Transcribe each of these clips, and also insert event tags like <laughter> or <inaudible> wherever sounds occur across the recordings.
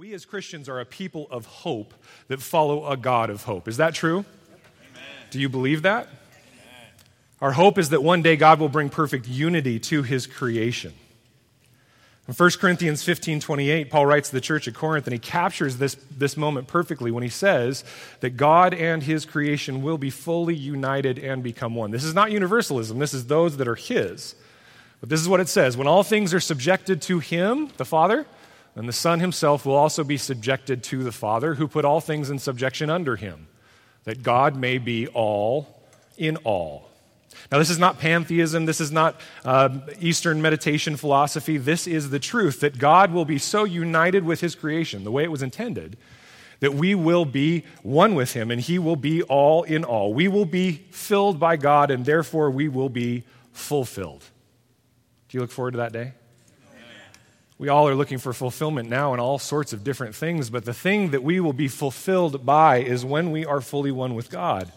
We as Christians are a people of hope that follow a God of hope. Is that true? Amen. Do you believe that? Amen. Our hope is that one day God will bring perfect unity to his creation. In 1 Corinthians 15 28, Paul writes to the church at Corinth, and he captures this, this moment perfectly when he says that God and his creation will be fully united and become one. This is not universalism, this is those that are his. But this is what it says when all things are subjected to him, the Father, and the Son himself will also be subjected to the Father, who put all things in subjection under him, that God may be all in all. Now, this is not pantheism. This is not uh, Eastern meditation philosophy. This is the truth that God will be so united with his creation, the way it was intended, that we will be one with him and he will be all in all. We will be filled by God and therefore we will be fulfilled. Do you look forward to that day? We all are looking for fulfillment now in all sorts of different things, but the thing that we will be fulfilled by is when we are fully one with God.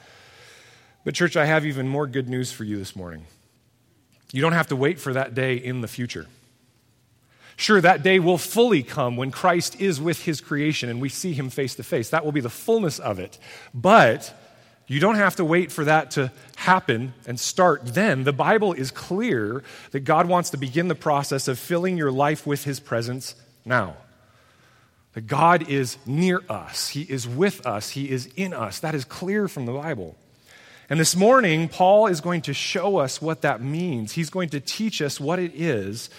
But, church, I have even more good news for you this morning. You don't have to wait for that day in the future. Sure, that day will fully come when Christ is with his creation and we see him face to face. That will be the fullness of it. But you don't have to wait for that to happen and start then. The Bible is clear that God wants to begin the process of filling your life with His presence now. That God is near us, He is with us, He is in us. That is clear from the Bible. And this morning, Paul is going to show us what that means. He's going to teach us what it is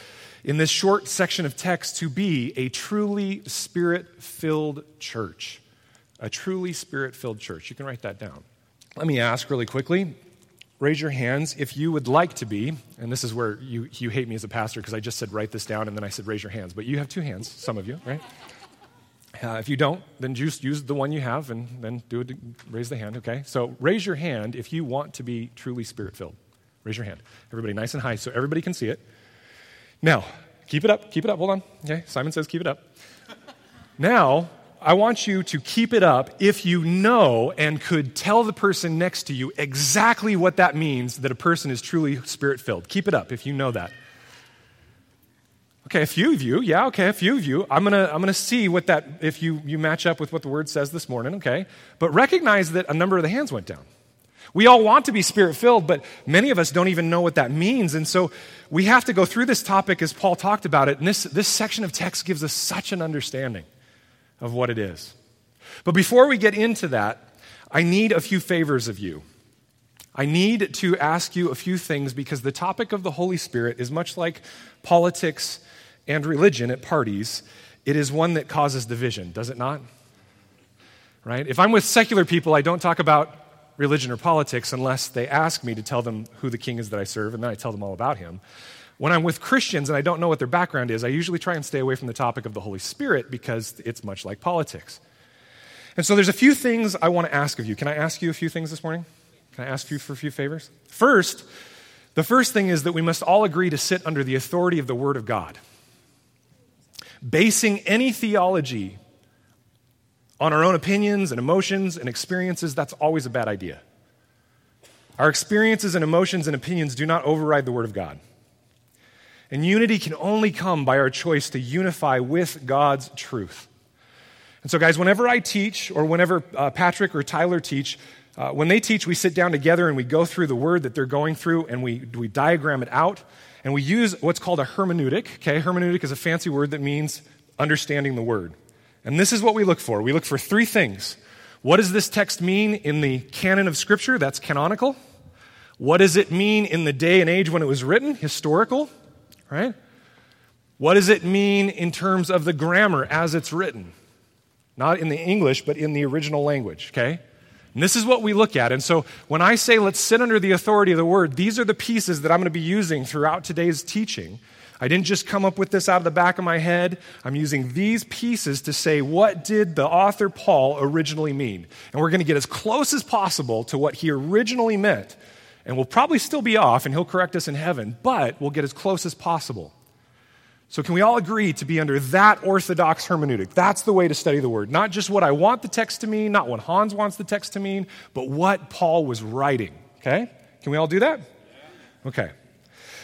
in this short section of text to be a truly spirit filled church. A truly spirit filled church. You can write that down. Let me ask really quickly raise your hands if you would like to be, and this is where you, you hate me as a pastor because I just said write this down and then I said raise your hands, but you have two hands, some of you, right? Uh, if you don't, then just use the one you have and then do it, raise the hand, okay? So raise your hand if you want to be truly spirit filled. Raise your hand. Everybody nice and high so everybody can see it. Now, keep it up, keep it up, hold on. Okay, Simon says keep it up. Now, I want you to keep it up if you know and could tell the person next to you exactly what that means that a person is truly spirit filled. Keep it up if you know that. Okay, a few of you, yeah, okay, a few of you. I'm gonna, I'm gonna see what that, if you, you match up with what the word says this morning, okay? But recognize that a number of the hands went down. We all want to be spirit filled, but many of us don't even know what that means. And so we have to go through this topic as Paul talked about it. And this, this section of text gives us such an understanding of what it is. But before we get into that, I need a few favors of you. I need to ask you a few things because the topic of the Holy Spirit is much like politics and religion at parties. It is one that causes division, does it not? Right? If I'm with secular people, I don't talk about religion or politics unless they ask me to tell them who the king is that I serve, and then I tell them all about him. When I'm with Christians and I don't know what their background is, I usually try and stay away from the topic of the Holy Spirit because it's much like politics. And so there's a few things I want to ask of you. Can I ask you a few things this morning? Can I ask you for a few favors? First, the first thing is that we must all agree to sit under the authority of the Word of God. Basing any theology on our own opinions and emotions and experiences, that's always a bad idea. Our experiences and emotions and opinions do not override the Word of God. And unity can only come by our choice to unify with God's truth. And so, guys, whenever I teach, or whenever uh, Patrick or Tyler teach, uh, when they teach, we sit down together and we go through the word that they're going through and we, we diagram it out. And we use what's called a hermeneutic. Okay, hermeneutic is a fancy word that means understanding the word. And this is what we look for. We look for three things. What does this text mean in the canon of Scripture? That's canonical. What does it mean in the day and age when it was written? Historical right? What does it mean in terms of the grammar as it's written? Not in the English, but in the original language, okay? And this is what we look at. And so when I say let's sit under the authority of the word, these are the pieces that I'm going to be using throughout today's teaching. I didn't just come up with this out of the back of my head. I'm using these pieces to say, what did the author Paul originally mean? And we're going to get as close as possible to what he originally meant and we'll probably still be off, and he'll correct us in heaven, but we'll get as close as possible. So, can we all agree to be under that orthodox hermeneutic? That's the way to study the word. Not just what I want the text to mean, not what Hans wants the text to mean, but what Paul was writing. Okay? Can we all do that? Okay.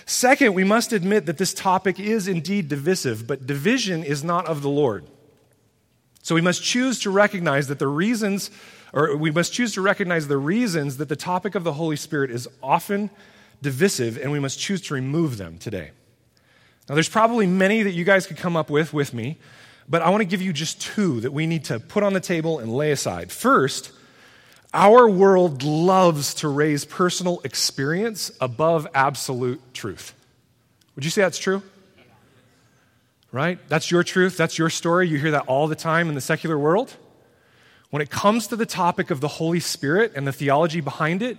Second, we must admit that this topic is indeed divisive, but division is not of the Lord. So we must choose to recognize that the reasons, or we must choose to recognize the reasons that the topic of the Holy Spirit is often divisive, and we must choose to remove them today. Now, there's probably many that you guys could come up with with me, but I want to give you just two that we need to put on the table and lay aside. First, our world loves to raise personal experience above absolute truth. Would you say that's true? Right? That's your truth. That's your story. You hear that all the time in the secular world. When it comes to the topic of the Holy Spirit and the theology behind it,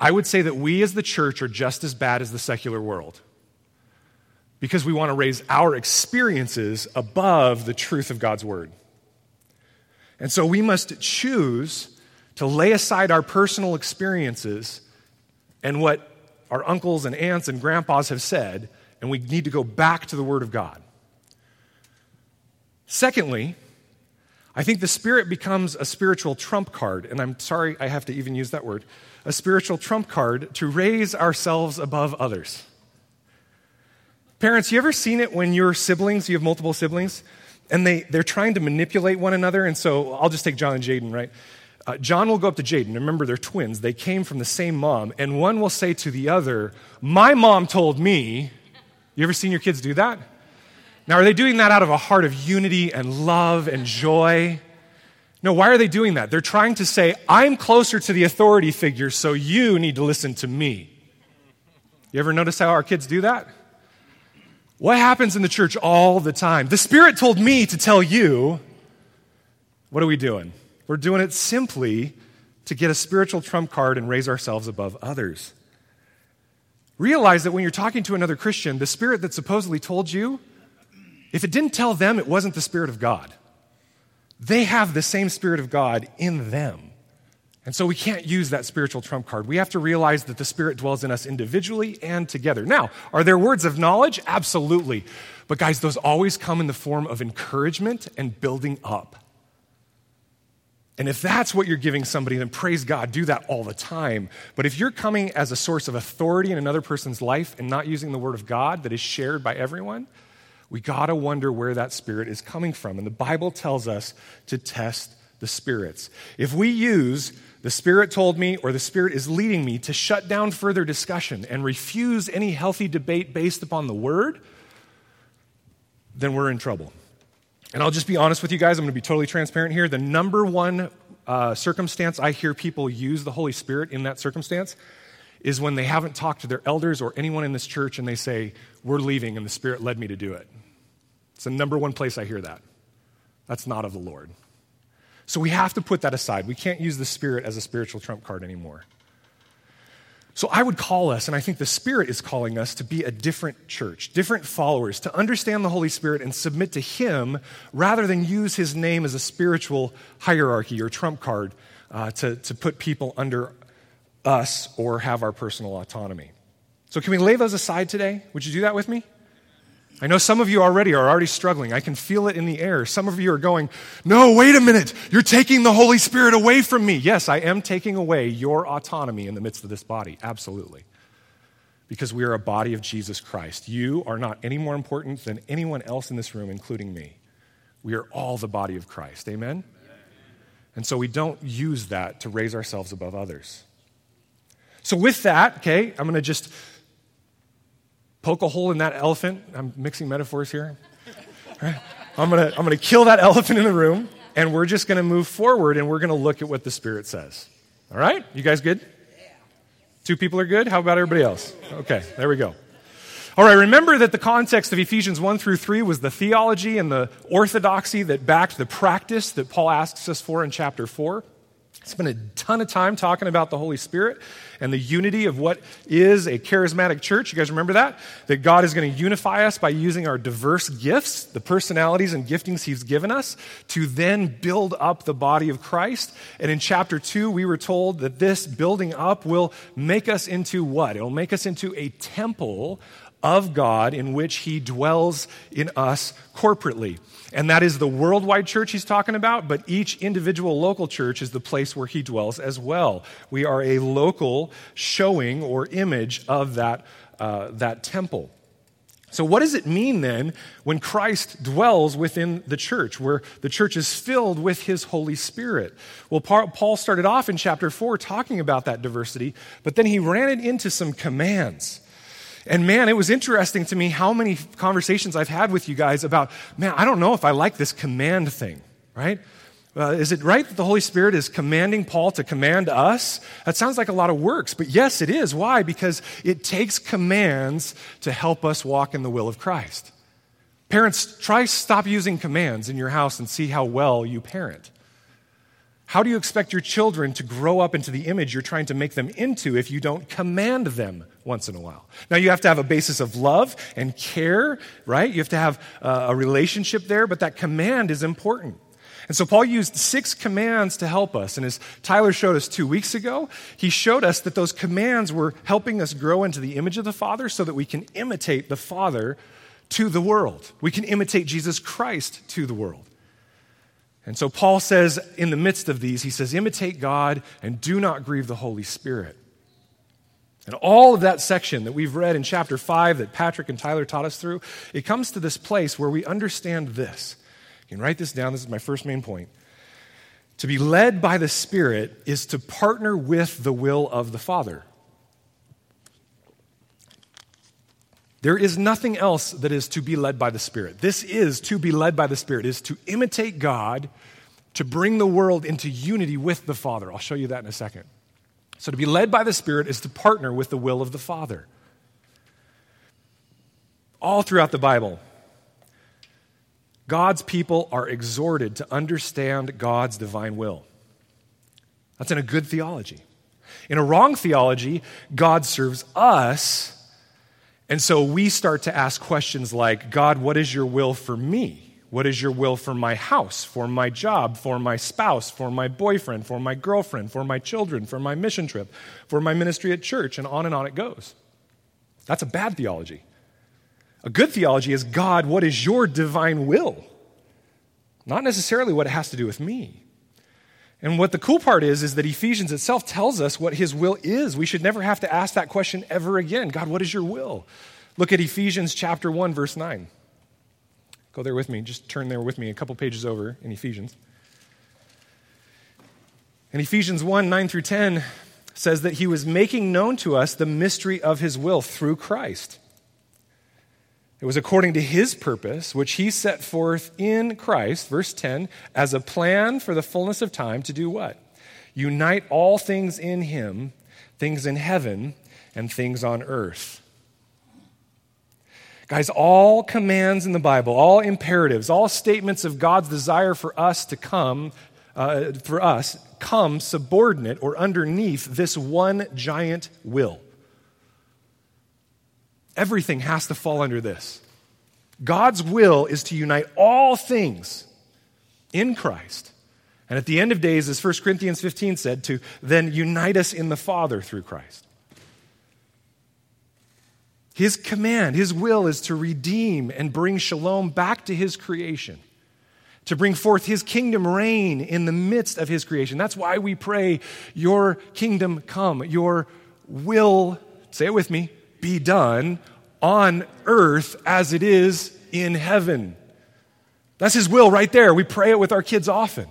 I would say that we as the church are just as bad as the secular world because we want to raise our experiences above the truth of God's word. And so we must choose to lay aside our personal experiences and what our uncles and aunts and grandpas have said, and we need to go back to the Word of God. Secondly, I think the Spirit becomes a spiritual trump card, and I'm sorry I have to even use that word a spiritual trump card to raise ourselves above others. Parents, you ever seen it when your siblings, you have multiple siblings, and they, they're trying to manipulate one another? And so I'll just take John and Jaden, right? Uh, John will go up to Jaden. Remember, they're twins. They came from the same mom. And one will say to the other, My mom told me. You ever seen your kids do that? Now, are they doing that out of a heart of unity and love and joy? No, why are they doing that? They're trying to say, I'm closer to the authority figure, so you need to listen to me. You ever notice how our kids do that? What happens in the church all the time? The Spirit told me to tell you. What are we doing? We're doing it simply to get a spiritual trump card and raise ourselves above others. Realize that when you're talking to another Christian, the Spirit that supposedly told you, if it didn't tell them, it wasn't the Spirit of God. They have the same Spirit of God in them. And so we can't use that spiritual trump card. We have to realize that the Spirit dwells in us individually and together. Now, are there words of knowledge? Absolutely. But guys, those always come in the form of encouragement and building up. And if that's what you're giving somebody, then praise God, do that all the time. But if you're coming as a source of authority in another person's life and not using the Word of God that is shared by everyone, we got to wonder where that spirit is coming from. And the Bible tells us to test the spirits. If we use the Spirit told me, or the Spirit is leading me to shut down further discussion and refuse any healthy debate based upon the Word, then we're in trouble. And I'll just be honest with you guys, I'm going to be totally transparent here. The number one uh, circumstance I hear people use the Holy Spirit in that circumstance is when they haven't talked to their elders or anyone in this church and they say, We're leaving and the Spirit led me to do it. It's the number one place I hear that. That's not of the Lord. So we have to put that aside. We can't use the Spirit as a spiritual trump card anymore. So I would call us, and I think the Spirit is calling us to be a different church, different followers, to understand the Holy Spirit and submit to Him rather than use His name as a spiritual hierarchy or trump card uh, to, to put people under us or have our personal autonomy. So, can we lay those aside today? Would you do that with me? I know some of you already are already struggling. I can feel it in the air. Some of you are going, No, wait a minute. You're taking the Holy Spirit away from me. Yes, I am taking away your autonomy in the midst of this body. Absolutely. Because we are a body of Jesus Christ. You are not any more important than anyone else in this room, including me. We are all the body of Christ. Amen? And so we don't use that to raise ourselves above others. So, with that, okay, I'm going to just poke a hole in that elephant. I'm mixing metaphors here. Right? I'm going to I'm going to kill that elephant in the room, and we're just going to move forward and we're going to look at what the Spirit says. All right? You guys good? Two people are good? How about everybody else? Okay, there we go. All right, remember that the context of Ephesians 1 through 3 was the theology and the orthodoxy that backed the practice that Paul asks us for in chapter 4. Spent a ton of time talking about the Holy Spirit and the unity of what is a charismatic church. You guys remember that? That God is going to unify us by using our diverse gifts, the personalities and giftings He's given us, to then build up the body of Christ. And in chapter 2, we were told that this building up will make us into what? It will make us into a temple of God in which He dwells in us corporately. And that is the worldwide church he's talking about, but each individual local church is the place where he dwells as well. We are a local showing or image of that, uh, that temple. So, what does it mean then when Christ dwells within the church, where the church is filled with his Holy Spirit? Well, Paul started off in chapter 4 talking about that diversity, but then he ran it into some commands. And man, it was interesting to me how many conversations I've had with you guys about, man, I don't know if I like this command thing, right? Uh, is it right that the Holy Spirit is commanding Paul to command us? That sounds like a lot of works, but yes, it is. Why? Because it takes commands to help us walk in the will of Christ. Parents, try stop using commands in your house and see how well you parent. How do you expect your children to grow up into the image you're trying to make them into if you don't command them once in a while? Now, you have to have a basis of love and care, right? You have to have uh, a relationship there, but that command is important. And so Paul used six commands to help us. And as Tyler showed us two weeks ago, he showed us that those commands were helping us grow into the image of the Father so that we can imitate the Father to the world. We can imitate Jesus Christ to the world. And so Paul says, in the midst of these, he says, imitate God and do not grieve the Holy Spirit. And all of that section that we've read in chapter 5 that Patrick and Tyler taught us through, it comes to this place where we understand this you can write this down. This is my first main point. To be led by the Spirit is to partner with the will of the Father. There is nothing else that is to be led by the Spirit. This is to be led by the Spirit, is to imitate God, to bring the world into unity with the Father. I'll show you that in a second. So, to be led by the Spirit is to partner with the will of the Father. All throughout the Bible, God's people are exhorted to understand God's divine will. That's in a good theology. In a wrong theology, God serves us, and so we start to ask questions like God, what is your will for me? What is your will for my house, for my job, for my spouse, for my boyfriend, for my girlfriend, for my children, for my mission trip, for my ministry at church, and on and on it goes? That's a bad theology. A good theology is God, what is your divine will? Not necessarily what it has to do with me. And what the cool part is, is that Ephesians itself tells us what his will is. We should never have to ask that question ever again God, what is your will? Look at Ephesians chapter 1, verse 9. Go there with me. Just turn there with me a couple pages over in Ephesians. In Ephesians 1, 9 through 10 says that he was making known to us the mystery of his will through Christ it was according to his purpose, which he set forth in Christ, verse 10, as a plan for the fullness of time to do what? Unite all things in him, things in heaven and things on earth. Guys, all commands in the Bible, all imperatives, all statements of God's desire for us to come, uh, for us, come subordinate or underneath this one giant will. Everything has to fall under this. God's will is to unite all things in Christ. And at the end of days, as 1 Corinthians 15 said, to then unite us in the Father through Christ. His command, his will is to redeem and bring shalom back to his creation, to bring forth his kingdom reign in the midst of his creation. That's why we pray, Your kingdom come, your will, say it with me, be done on earth as it is in heaven. That's His will right there. We pray it with our kids often.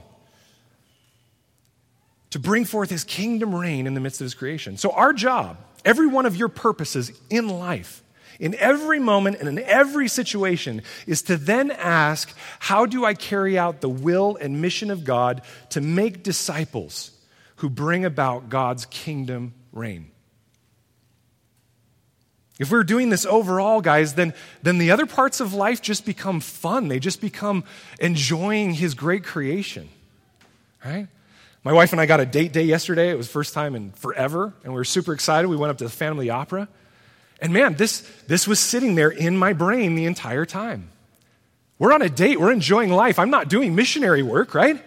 To bring forth His kingdom reign in the midst of His creation. So, our job, every one of your purposes in life, in every moment and in every situation, is to then ask, How do I carry out the will and mission of God to make disciples who bring about God's kingdom reign? If we're doing this overall, guys, then, then the other parts of life just become fun. They just become enjoying His great creation, right? My wife and I got a date day yesterday. It was first time in forever, and we were super excited. We went up to the family opera. And man, this, this was sitting there in my brain the entire time. We're on a date. We're enjoying life. I'm not doing missionary work, right?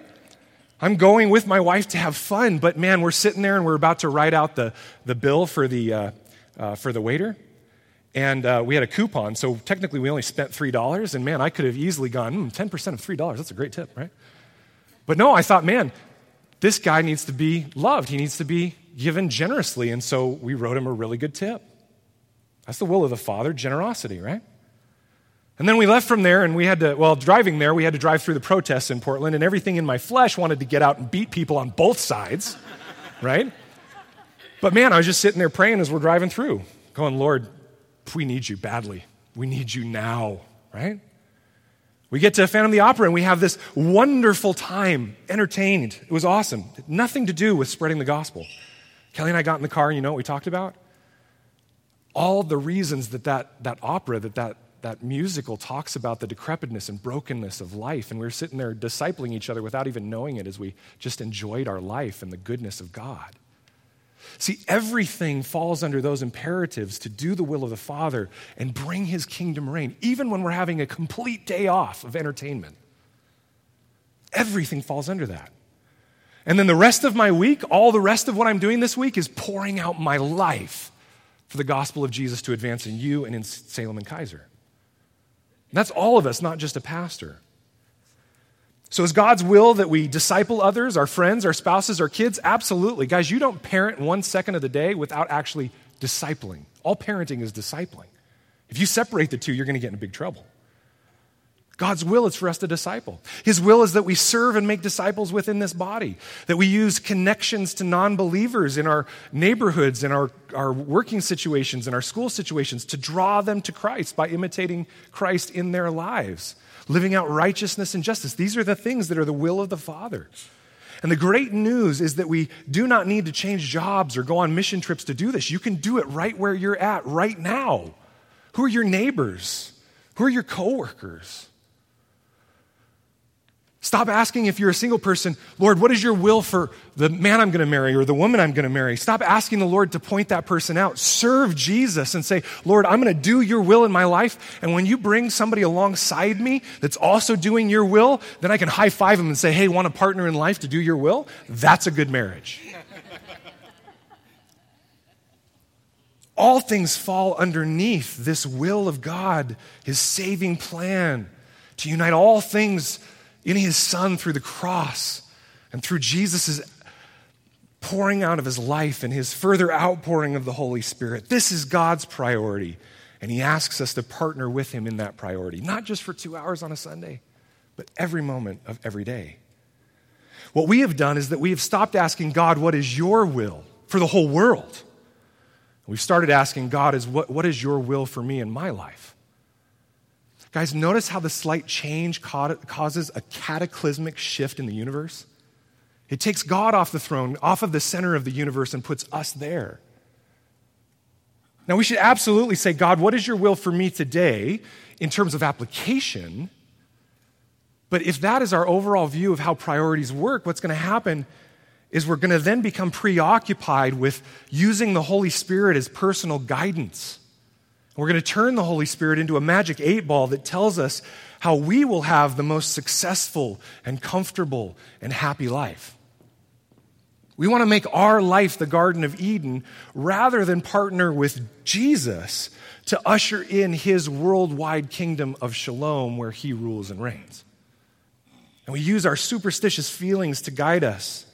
I'm going with my wife to have fun, but man, we're sitting there and we're about to write out the, the bill for the, uh, uh, for the waiter. And uh, we had a coupon, so technically we only spent $3. And man, I could have easily gone, mm, 10% of $3, that's a great tip, right? But no, I thought, man, this guy needs to be loved. He needs to be given generously. And so we wrote him a really good tip. That's the will of the Father, generosity, right? And then we left from there and we had to, well, driving there, we had to drive through the protests in Portland, and everything in my flesh wanted to get out and beat people on both sides, <laughs> right? But man, I was just sitting there praying as we're driving through, going, Lord, we need you badly. We need you now, right? We get to Phantom of the Opera and we have this wonderful time, entertained. It was awesome. Nothing to do with spreading the gospel. Kelly and I got in the car, and you know what we talked about? All the reasons that that, that opera, that, that that musical talks about the decrepitness and brokenness of life. And we were sitting there discipling each other without even knowing it as we just enjoyed our life and the goodness of God. See, everything falls under those imperatives to do the will of the Father and bring His kingdom reign, even when we're having a complete day off of entertainment. Everything falls under that. And then the rest of my week, all the rest of what I'm doing this week is pouring out my life for the gospel of Jesus to advance in you and in Salem and Keizer. That's all of us, not just a pastor. So, is God's will that we disciple others, our friends, our spouses, our kids? Absolutely. Guys, you don't parent one second of the day without actually discipling. All parenting is discipling. If you separate the two, you're going to get in big trouble. God's will is for us to disciple. His will is that we serve and make disciples within this body, that we use connections to non believers in our neighborhoods, in our, our working situations, in our school situations to draw them to Christ by imitating Christ in their lives, living out righteousness and justice. These are the things that are the will of the Father. And the great news is that we do not need to change jobs or go on mission trips to do this. You can do it right where you're at right now. Who are your neighbors? Who are your coworkers? Stop asking if you're a single person, Lord, what is your will for the man I'm going to marry or the woman I'm going to marry? Stop asking the Lord to point that person out. Serve Jesus and say, Lord, I'm going to do your will in my life. And when you bring somebody alongside me that's also doing your will, then I can high five them and say, hey, want a partner in life to do your will? That's a good marriage. All things fall underneath this will of God, his saving plan to unite all things in his son through the cross and through Jesus' pouring out of his life and his further outpouring of the Holy Spirit. This is God's priority. And he asks us to partner with him in that priority, not just for two hours on a Sunday, but every moment of every day. What we have done is that we have stopped asking God, What is your will for the whole world? We've started asking God, is what, what is your will for me in my life? Guys, notice how the slight change causes a cataclysmic shift in the universe? It takes God off the throne, off of the center of the universe, and puts us there. Now, we should absolutely say, God, what is your will for me today in terms of application? But if that is our overall view of how priorities work, what's going to happen is we're going to then become preoccupied with using the Holy Spirit as personal guidance. We're going to turn the Holy Spirit into a magic eight ball that tells us how we will have the most successful and comfortable and happy life. We want to make our life the Garden of Eden rather than partner with Jesus to usher in his worldwide kingdom of shalom where he rules and reigns. And we use our superstitious feelings to guide us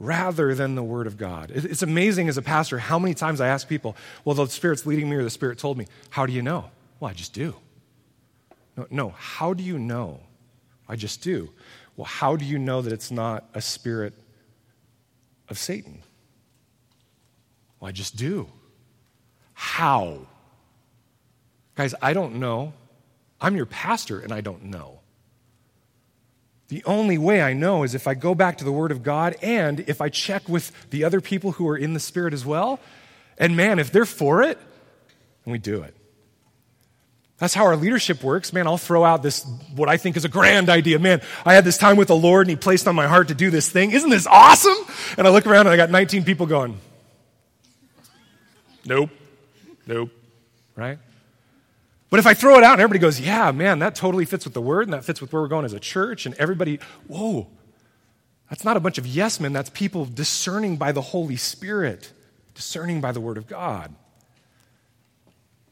rather than the Word of God. It's amazing as a pastor how many times I ask people, Well, the Spirit's leading me or the Spirit told me. How do you know? Well, I just do. No, no, how do you know? I just do. Well, how do you know that it's not a spirit of Satan? Well, I just do. How? Guys, I don't know. I'm your pastor and I don't know. The only way I know is if I go back to the Word of God and if I check with the other people who are in the Spirit as well. And man, if they're for it, then we do it. That's how our leadership works. Man, I'll throw out this, what I think is a grand idea. Man, I had this time with the Lord and He placed on my heart to do this thing. Isn't this awesome? And I look around and I got 19 people going, nope, nope, right? But if I throw it out and everybody goes, yeah, man, that totally fits with the word and that fits with where we're going as a church, and everybody, whoa, that's not a bunch of yes men, that's people discerning by the Holy Spirit, discerning by the word of God.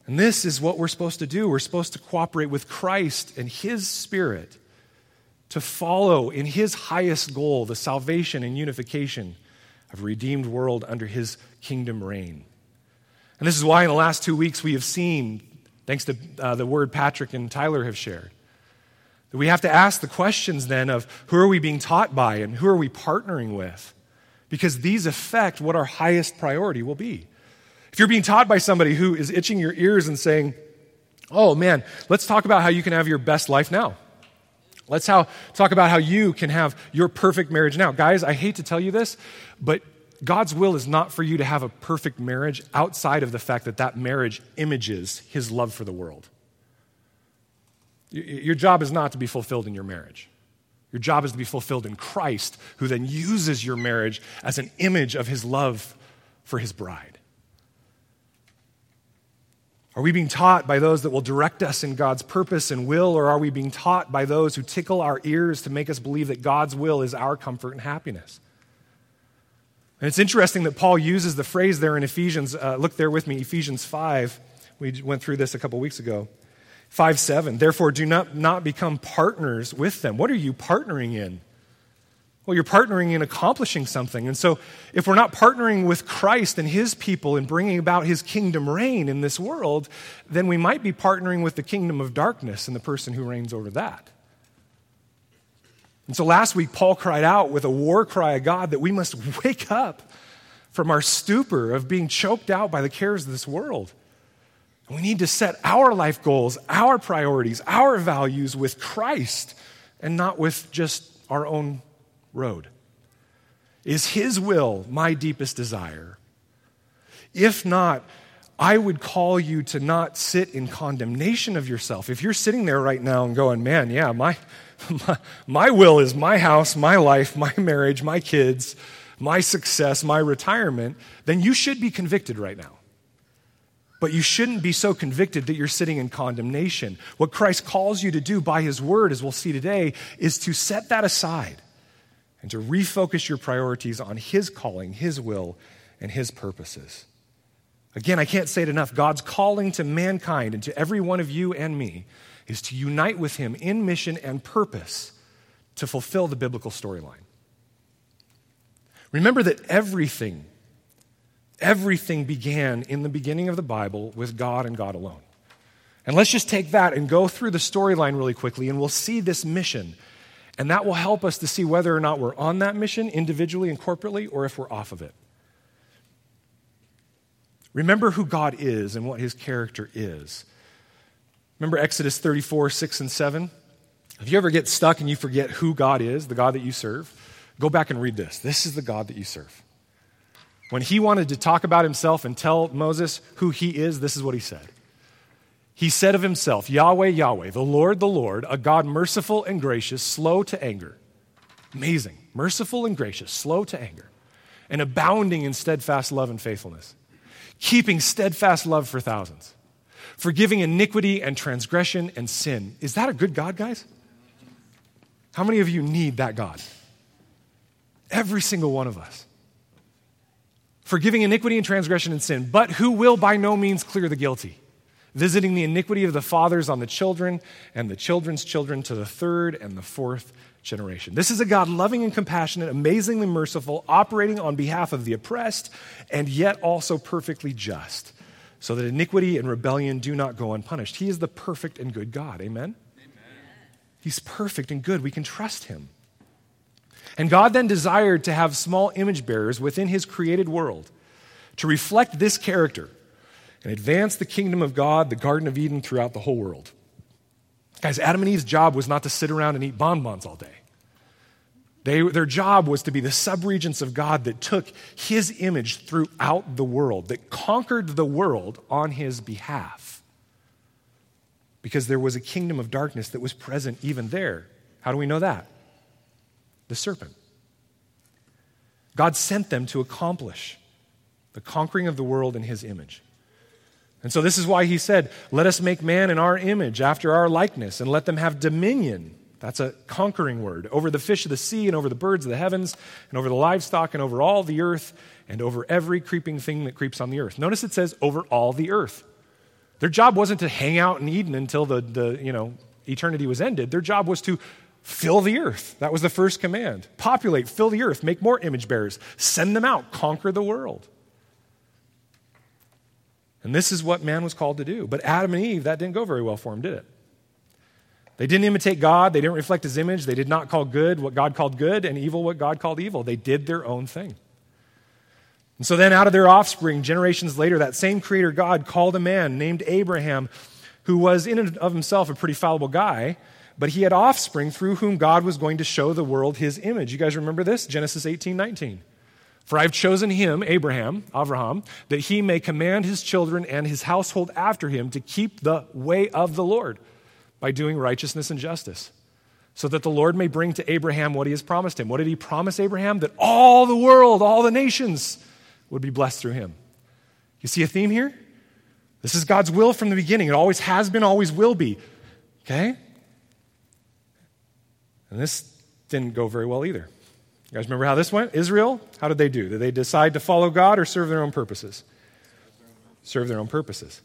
And this is what we're supposed to do. We're supposed to cooperate with Christ and his spirit to follow in his highest goal, the salvation and unification of a redeemed world under his kingdom reign. And this is why in the last two weeks we have seen thanks to uh, the word Patrick and Tyler have shared. That we have to ask the questions then of who are we being taught by and who are we partnering with? Because these affect what our highest priority will be. If you're being taught by somebody who is itching your ears and saying, Oh man, let's talk about how you can have your best life now. Let's how, talk about how you can have your perfect marriage now. Guys, I hate to tell you this, but God's will is not for you to have a perfect marriage outside of the fact that that marriage images his love for the world. Your job is not to be fulfilled in your marriage. Your job is to be fulfilled in Christ, who then uses your marriage as an image of his love for his bride. Are we being taught by those that will direct us in God's purpose and will, or are we being taught by those who tickle our ears to make us believe that God's will is our comfort and happiness? And it's interesting that Paul uses the phrase there in Ephesians. Uh, look there with me, Ephesians 5. We went through this a couple weeks ago. 5 7. Therefore, do not, not become partners with them. What are you partnering in? Well, you're partnering in accomplishing something. And so, if we're not partnering with Christ and his people in bringing about his kingdom reign in this world, then we might be partnering with the kingdom of darkness and the person who reigns over that. And so, last week, Paul cried out with a war cry of God that we must wake up from our stupor of being choked out by the cares of this world. We need to set our life goals, our priorities, our values with Christ and not with just our own road. Is His will my deepest desire? If not, I would call you to not sit in condemnation of yourself. If you're sitting there right now and going, man, yeah, my, <laughs> my, my will is my house, my life, my marriage, my kids, my success, my retirement, then you should be convicted right now. But you shouldn't be so convicted that you're sitting in condemnation. What Christ calls you to do by his word, as we'll see today, is to set that aside and to refocus your priorities on his calling, his will, and his purposes. Again, I can't say it enough. God's calling to mankind and to every one of you and me is to unite with him in mission and purpose to fulfill the biblical storyline. Remember that everything Everything began in the beginning of the Bible with God and God alone. And let's just take that and go through the storyline really quickly, and we'll see this mission. And that will help us to see whether or not we're on that mission individually and corporately, or if we're off of it. Remember who God is and what his character is. Remember Exodus 34, 6 and 7? If you ever get stuck and you forget who God is, the God that you serve, go back and read this. This is the God that you serve. When he wanted to talk about himself and tell Moses who he is, this is what he said. He said of himself, Yahweh, Yahweh, the Lord, the Lord, a God merciful and gracious, slow to anger. Amazing. Merciful and gracious, slow to anger, and abounding in steadfast love and faithfulness, keeping steadfast love for thousands, forgiving iniquity and transgression and sin. Is that a good God, guys? How many of you need that God? Every single one of us forgiving iniquity and transgression and sin, but who will by no means clear the guilty, visiting the iniquity of the fathers on the children and the children's children to the third and the fourth generation. This is a God loving and compassionate, amazingly merciful, operating on behalf of the oppressed, and yet also perfectly just, so that iniquity and rebellion do not go unpunished. He is the perfect and good God. Amen? Amen. He's perfect and good. We can trust him. And God then desired to have small image bearers within his created world to reflect this character and advance the kingdom of God, the Garden of Eden, throughout the whole world. Guys, Adam and Eve's job was not to sit around and eat bonbons all day. They, their job was to be the subregents of God that took his image throughout the world, that conquered the world on his behalf. Because there was a kingdom of darkness that was present even there. How do we know that? the serpent. God sent them to accomplish the conquering of the world in his image. And so, this is why he said, Let us make man in our image, after our likeness, and let them have dominion. That's a conquering word over the fish of the sea, and over the birds of the heavens, and over the livestock, and over all the earth, and over every creeping thing that creeps on the earth. Notice it says, over all the earth. Their job wasn't to hang out in Eden until the, the you know, eternity was ended. Their job was to Fill the earth. That was the first command. Populate, fill the earth, make more image bearers, send them out, conquer the world. And this is what man was called to do. But Adam and Eve, that didn't go very well for them, did it? They didn't imitate God. They didn't reflect his image. They did not call good what God called good and evil what God called evil. They did their own thing. And so then, out of their offspring, generations later, that same creator God called a man named Abraham, who was in and of himself a pretty fallible guy, but he had offspring through whom God was going to show the world his image. You guys remember this? Genesis 18 19. For I've chosen him, Abraham, Abraham, that he may command his children and his household after him to keep the way of the Lord by doing righteousness and justice, so that the Lord may bring to Abraham what he has promised him. What did he promise Abraham? That all the world, all the nations would be blessed through him. You see a theme here? This is God's will from the beginning. It always has been, always will be. Okay? And this didn't go very well either. You guys remember how this went? Israel, how did they do? Did they decide to follow God or serve their own purposes? Serve their own purposes.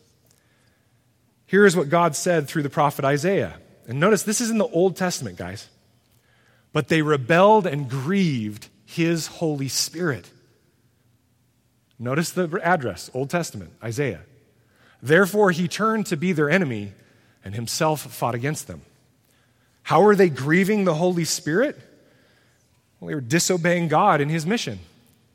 Here is what God said through the prophet Isaiah. And notice this is in the Old Testament, guys. But they rebelled and grieved his Holy Spirit. Notice the address, Old Testament, Isaiah. Therefore, he turned to be their enemy and himself fought against them. How are they grieving the Holy Spirit? Well, they were disobeying God in his mission.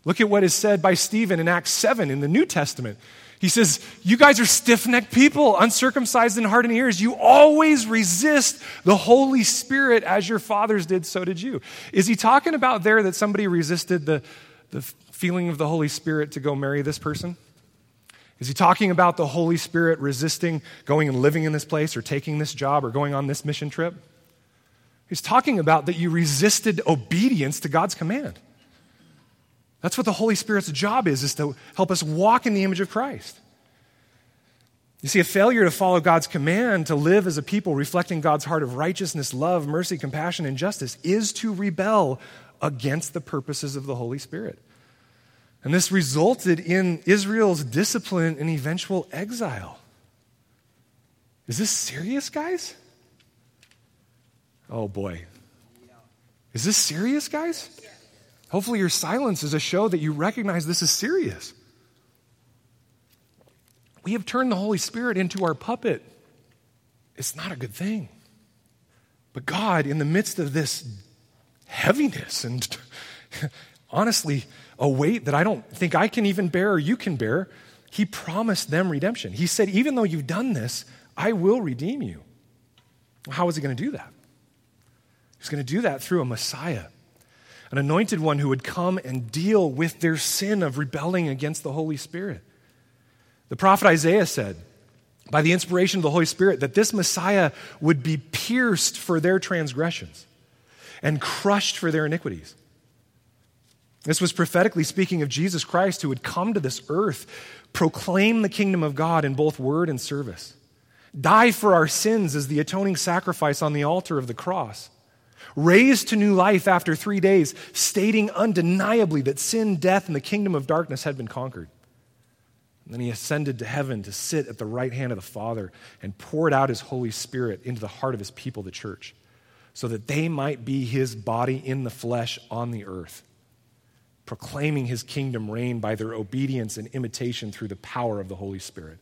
Look at what is said by Stephen in Acts 7 in the New Testament. He says, You guys are stiff necked people, uncircumcised in heart and ears. You always resist the Holy Spirit as your fathers did, so did you. Is he talking about there that somebody resisted the, the feeling of the Holy Spirit to go marry this person? Is he talking about the Holy Spirit resisting going and living in this place or taking this job or going on this mission trip? He's talking about that you resisted obedience to God's command. That's what the Holy Spirit's job is, is to help us walk in the image of Christ. You see, a failure to follow God's command to live as a people reflecting God's heart of righteousness, love, mercy, compassion, and justice is to rebel against the purposes of the Holy Spirit. And this resulted in Israel's discipline and eventual exile. Is this serious, guys? Oh boy. Is this serious, guys? Hopefully, your silence is a show that you recognize this is serious. We have turned the Holy Spirit into our puppet. It's not a good thing. But God, in the midst of this heaviness and <laughs> honestly, a weight that I don't think I can even bear or you can bear, He promised them redemption. He said, Even though you've done this, I will redeem you. How is He going to do that? He's going to do that through a Messiah, an anointed one who would come and deal with their sin of rebelling against the Holy Spirit. The prophet Isaiah said, by the inspiration of the Holy Spirit, that this Messiah would be pierced for their transgressions and crushed for their iniquities. This was prophetically speaking of Jesus Christ who would come to this earth, proclaim the kingdom of God in both word and service, die for our sins as the atoning sacrifice on the altar of the cross raised to new life after three days, stating undeniably that sin, death, and the kingdom of darkness had been conquered. And then he ascended to heaven to sit at the right hand of the Father and poured out his Holy Spirit into the heart of his people, the church, so that they might be his body in the flesh on the earth, proclaiming his kingdom reign by their obedience and imitation through the power of the Holy Spirit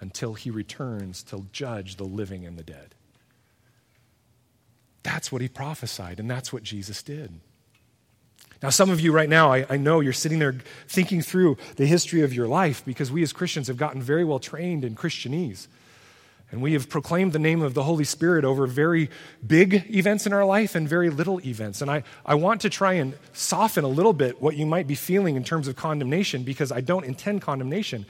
until he returns to judge the living and the dead. That's what he prophesied, and that's what Jesus did. Now, some of you right now, I, I, know you're sitting there thinking through the history of your life because we as Christians have gotten very well trained in Christianese. And we have proclaimed the name of the Holy Spirit over very big events in our life and very little events. And I, I want to try and soften a little bit what you might be feeling in terms of condemnation because I don't intend condemnation.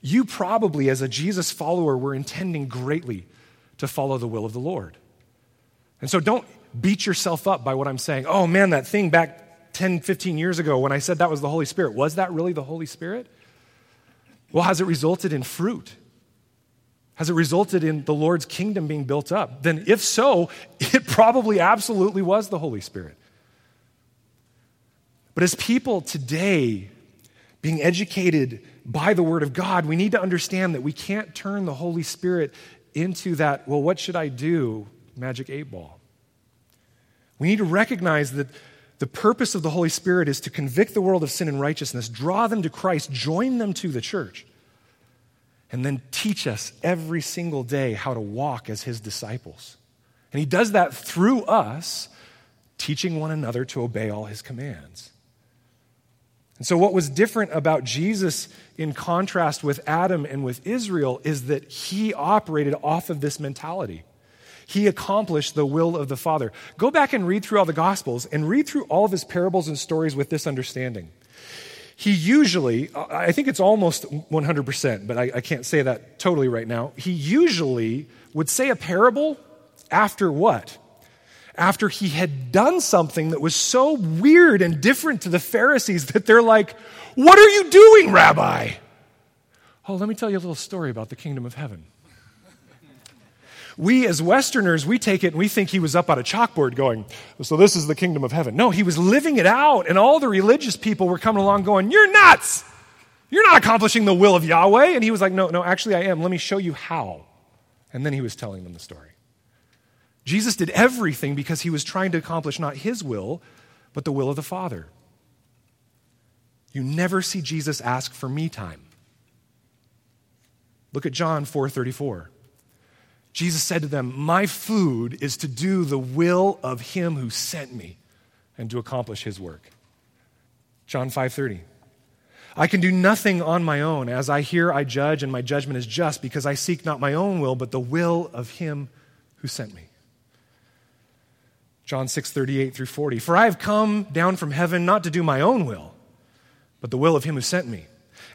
You probably, as a Jesus follower, were intending greatly to follow the will of the Lord. And so don't beat yourself up by what I'm saying. Oh man, that thing back 10, 15 years ago when I said that was the Holy Spirit, was that really the Holy Spirit? Well, has it resulted in fruit? Has it resulted in the Lord's kingdom being built up? Then, if so, <laughs> it probably absolutely was the Holy Spirit. But as people today, being educated by the Word of God, we need to understand that we can't turn the Holy Spirit into that, well, what should I do magic eight ball. We need to recognize that the purpose of the Holy Spirit is to convict the world of sin and righteousness, draw them to Christ, join them to the church. and then teach us every single day how to walk as his disciples. And he does that through us, teaching one another to obey all his commands. And so, what was different about Jesus in contrast with Adam and with Israel is that he operated off of this mentality. He accomplished the will of the Father. Go back and read through all the Gospels and read through all of his parables and stories with this understanding. He usually, I think it's almost 100%, but I, I can't say that totally right now. He usually would say a parable after what? After he had done something that was so weird and different to the Pharisees that they're like, What are you doing, Rabbi? Oh, let me tell you a little story about the kingdom of heaven. We, as Westerners, we take it and we think he was up on a chalkboard going, So this is the kingdom of heaven. No, he was living it out, and all the religious people were coming along going, You're nuts! You're not accomplishing the will of Yahweh. And he was like, No, no, actually, I am. Let me show you how. And then he was telling them the story. Jesus did everything because he was trying to accomplish not his will, but the will of the Father. You never see Jesus ask for me time. Look at John 4:34. Jesus said to them, "My food is to do the will of him who sent me and to accomplish his work." John 5:30. I can do nothing on my own. As I hear, I judge, and my judgment is just because I seek not my own will, but the will of him who sent me. John 6:38 through 40. For I have come down from heaven not to do my own will, but the will of him who sent me.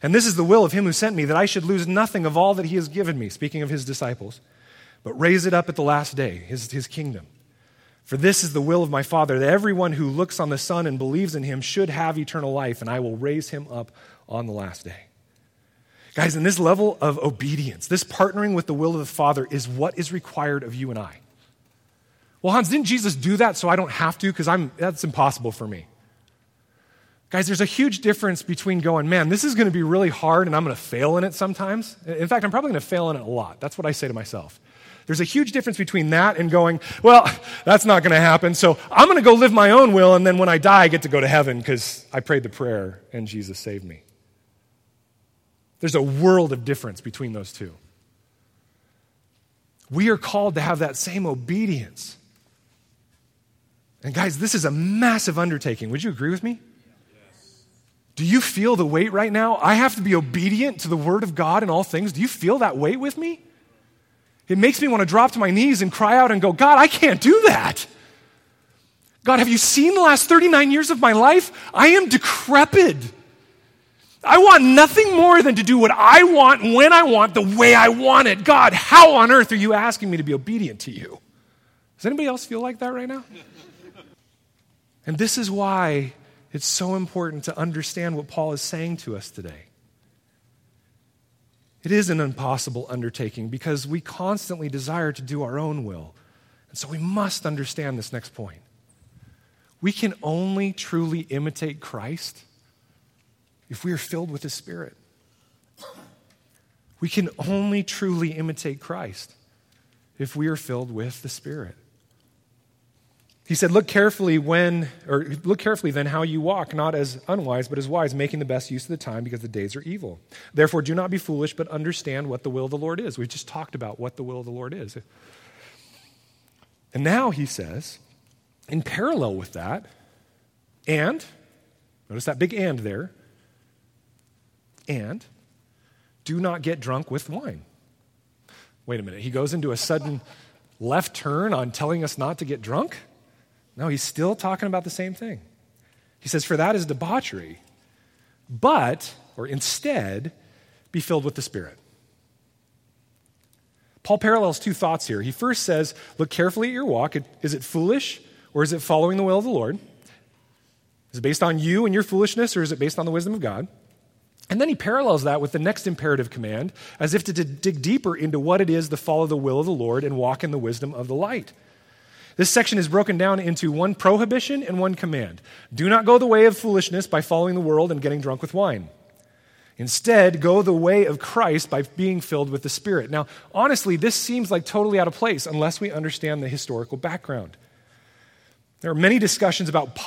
And this is the will of him who sent me, that I should lose nothing of all that he has given me, speaking of his disciples, but raise it up at the last day, his, his kingdom. For this is the will of my Father, that everyone who looks on the Son and believes in him should have eternal life, and I will raise him up on the last day. Guys, in this level of obedience, this partnering with the will of the Father is what is required of you and I. Well, Hans, didn't Jesus do that so I don't have to? Because I'm that's impossible for me. Guys, there's a huge difference between going, man, this is going to be really hard and I'm going to fail in it sometimes. In fact, I'm probably going to fail in it a lot. That's what I say to myself. There's a huge difference between that and going, well, that's not going to happen. So I'm going to go live my own will. And then when I die, I get to go to heaven because I prayed the prayer and Jesus saved me. There's a world of difference between those two. We are called to have that same obedience and guys, this is a massive undertaking. Would you agree with me? Do you feel the weight right now? I have to be obedient to the word of God in all things. Do you feel that weight with me? It makes me want to drop to my knees and cry out and go, God, I can't do that. God, have you seen the last 39 years of my life? I am decrepit. I want nothing more than to do what I want when I want, the way I want it. God, how on earth are you asking me to be obedient to you? Does anybody else feel like that right now? And this is why it's so important to understand what Paul is saying to us today. It is an impossible undertaking because we constantly desire to do our own will. And so we must understand this next point. We can only truly imitate Christ if we are filled with His Spirit. We can only truly imitate Christ if we are filled with the Spirit. He said, Look carefully when, or look carefully then how you walk, not as unwise, but as wise, making the best use of the time because the days are evil. Therefore, do not be foolish, but understand what the will of the Lord is. We just talked about what the will of the Lord is. And now he says, in parallel with that, and, notice that big and there, and do not get drunk with wine. Wait a minute. He goes into a sudden <laughs> left turn on telling us not to get drunk? No, he's still talking about the same thing. He says, For that is debauchery, but, or instead, be filled with the Spirit. Paul parallels two thoughts here. He first says, Look carefully at your walk. Is it foolish or is it following the will of the Lord? Is it based on you and your foolishness or is it based on the wisdom of God? And then he parallels that with the next imperative command as if to dig deeper into what it is to follow the will of the Lord and walk in the wisdom of the light. This section is broken down into one prohibition and one command. Do not go the way of foolishness by following the world and getting drunk with wine. Instead, go the way of Christ by being filled with the Spirit. Now, honestly, this seems like totally out of place unless we understand the historical background. There are many discussions about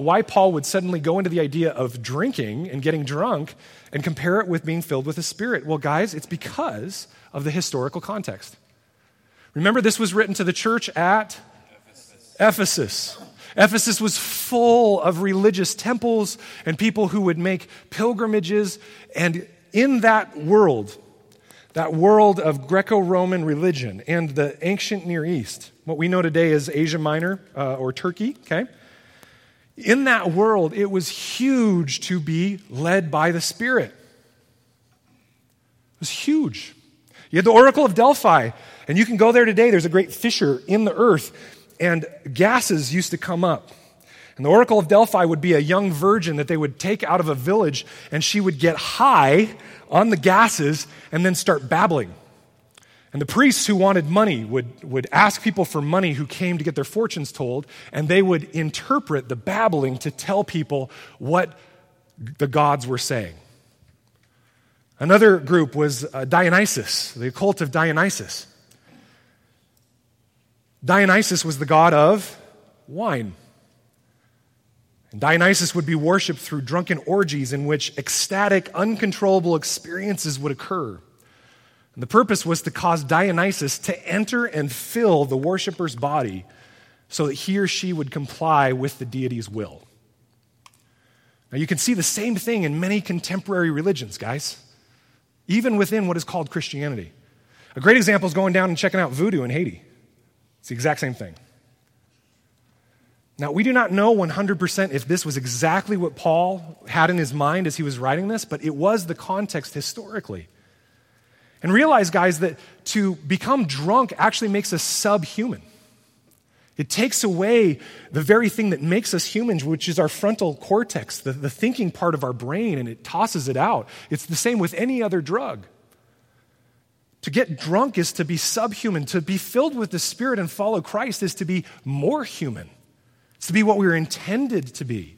why Paul would suddenly go into the idea of drinking and getting drunk and compare it with being filled with the Spirit. Well, guys, it's because of the historical context. Remember, this was written to the church at Ephesus. Ephesus. Was full of religious temples and people who would make pilgrimages. And in that world, that world of Greco Roman religion and the ancient Near East, what we know today as Asia Minor uh, or Turkey, okay? In that world, it was huge to be led by the Spirit. It was huge. You had the Oracle of Delphi, and you can go there today. There's a great fissure in the earth, and gases used to come up. And the Oracle of Delphi would be a young virgin that they would take out of a village, and she would get high on the gases and then start babbling. And the priests who wanted money would, would ask people for money who came to get their fortunes told, and they would interpret the babbling to tell people what the gods were saying. Another group was uh, Dionysus, the cult of Dionysus. Dionysus was the god of wine. And Dionysus would be worshiped through drunken orgies in which ecstatic, uncontrollable experiences would occur. And the purpose was to cause Dionysus to enter and fill the worshiper's body so that he or she would comply with the deity's will. Now, you can see the same thing in many contemporary religions, guys, even within what is called Christianity. A great example is going down and checking out voodoo in Haiti. It's the exact same thing. Now, we do not know 100% if this was exactly what Paul had in his mind as he was writing this, but it was the context historically. And realize, guys, that to become drunk actually makes us subhuman. It takes away the very thing that makes us humans, which is our frontal cortex, the, the thinking part of our brain, and it tosses it out. It's the same with any other drug. To get drunk is to be subhuman. To be filled with the Spirit and follow Christ is to be more human. It's to be what we were intended to be.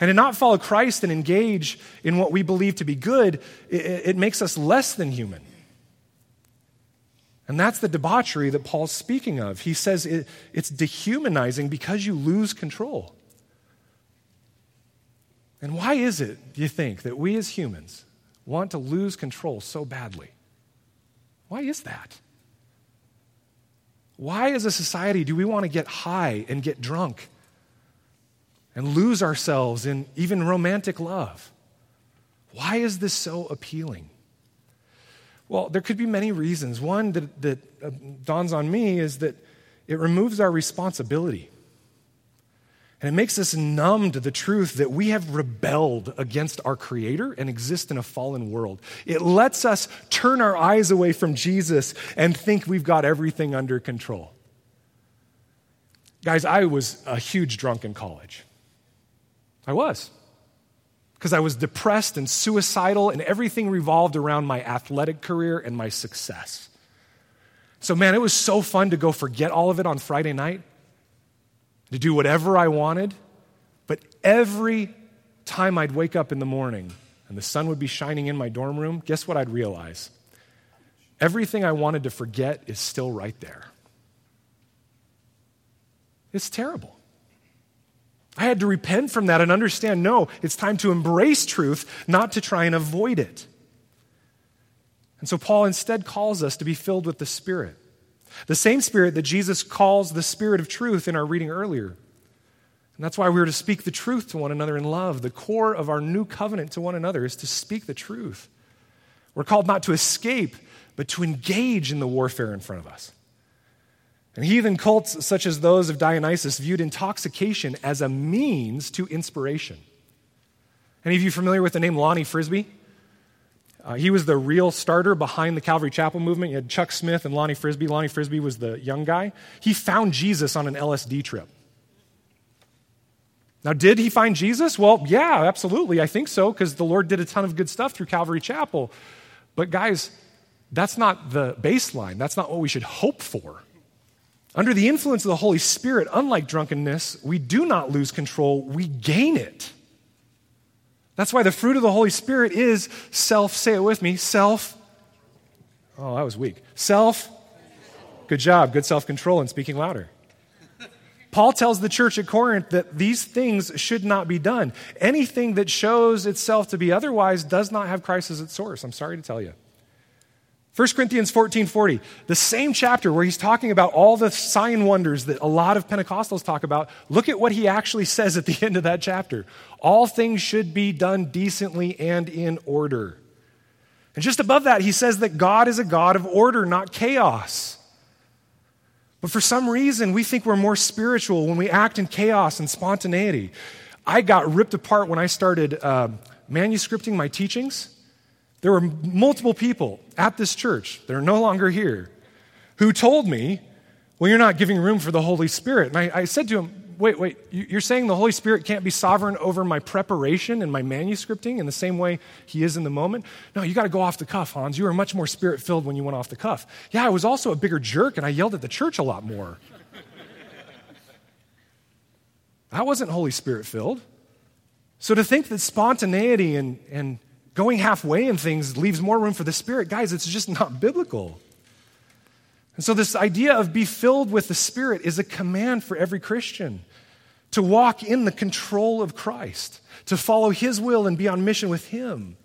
And to not follow Christ and engage in what we believe to be good, it, it makes us less than human. And that's the debauchery that Paul's speaking of. He says it, it's dehumanizing because you lose control. And why is it, do you think, that we as humans want to lose control so badly? Why is that? Why, as a society, do we want to get high and get drunk and lose ourselves in even romantic love? Why is this so appealing? Well, there could be many reasons. One that, that uh, dawns on me is that it removes our responsibility. And it makes us numb to the truth that we have rebelled against our Creator and exist in a fallen world. It lets us turn our eyes away from Jesus and think we've got everything under control. Guys, I was a huge drunk in college. I was. Because I was depressed and suicidal, and everything revolved around my athletic career and my success. So, man, it was so fun to go forget all of it on Friday night to do whatever I wanted. But every time I'd wake up in the morning and the sun would be shining in my dorm room, guess what I'd realize? Everything I wanted to forget is still right there. It's terrible. I had to repent from that and understand no, it's time to embrace truth, not to try and avoid it. And so Paul instead calls us to be filled with the Spirit. The same Spirit that Jesus calls the Spirit of truth in our reading earlier. And that's why we're to speak the truth to one another in love. The core of our new covenant to one another is to speak the truth. We're called not to escape, but to engage in the warfare in front of us. And heathen cults, such as those of Dionysus, viewed intoxication as a means to inspiration. Any of you familiar with the name Lonnie Frisbee? Uh, he was the real starter behind the Calvary Chapel movement. You had Chuck Smith and Lonnie Frisbee. Lonnie Frisbee was the young guy. He found Jesus on an LSD trip. Now, did he find Jesus? Well, yeah, absolutely. I think so, because the Lord did a ton of good stuff through Calvary Chapel. But, guys, that's not the baseline. That's not what we should hope for. Under the influence of the Holy Spirit, unlike drunkenness, we do not lose control, we gain it. That's why the fruit of the Holy Spirit is self, say it with me, self. Oh, that was weak. Self. Good job. Good self control and speaking louder. Paul tells the church at Corinth that these things should not be done. Anything that shows itself to be otherwise does not have Christ as its source. I'm sorry to tell you. 1 Corinthians 14 40, the same chapter where he's talking about all the sign wonders that a lot of Pentecostals talk about, look at what he actually says at the end of that chapter. All things should be done decently and in order. And just above that, he says that God is a God of order, not chaos. But for some reason, we think we're more spiritual when we act in chaos and spontaneity. I got ripped apart when I started uh, manuscripting my teachings. There were multiple people at this church that are no longer here who told me, Well, you're not giving room for the Holy Spirit. And I, I said to him, Wait, wait, you're saying the Holy Spirit can't be sovereign over my preparation and my manuscripting in the same way he is in the moment? No, you got to go off the cuff, Hans. You were much more spirit filled when you went off the cuff. Yeah, I was also a bigger jerk and I yelled at the church a lot more. <laughs> that wasn't Holy Spirit filled. So to think that spontaneity and, and going halfway in things leaves more room for the Spirit. Guys, it's just not biblical. And so, this idea of be filled with the Spirit is a command for every Christian to walk in the control of Christ, to follow His will and be on mission with Him.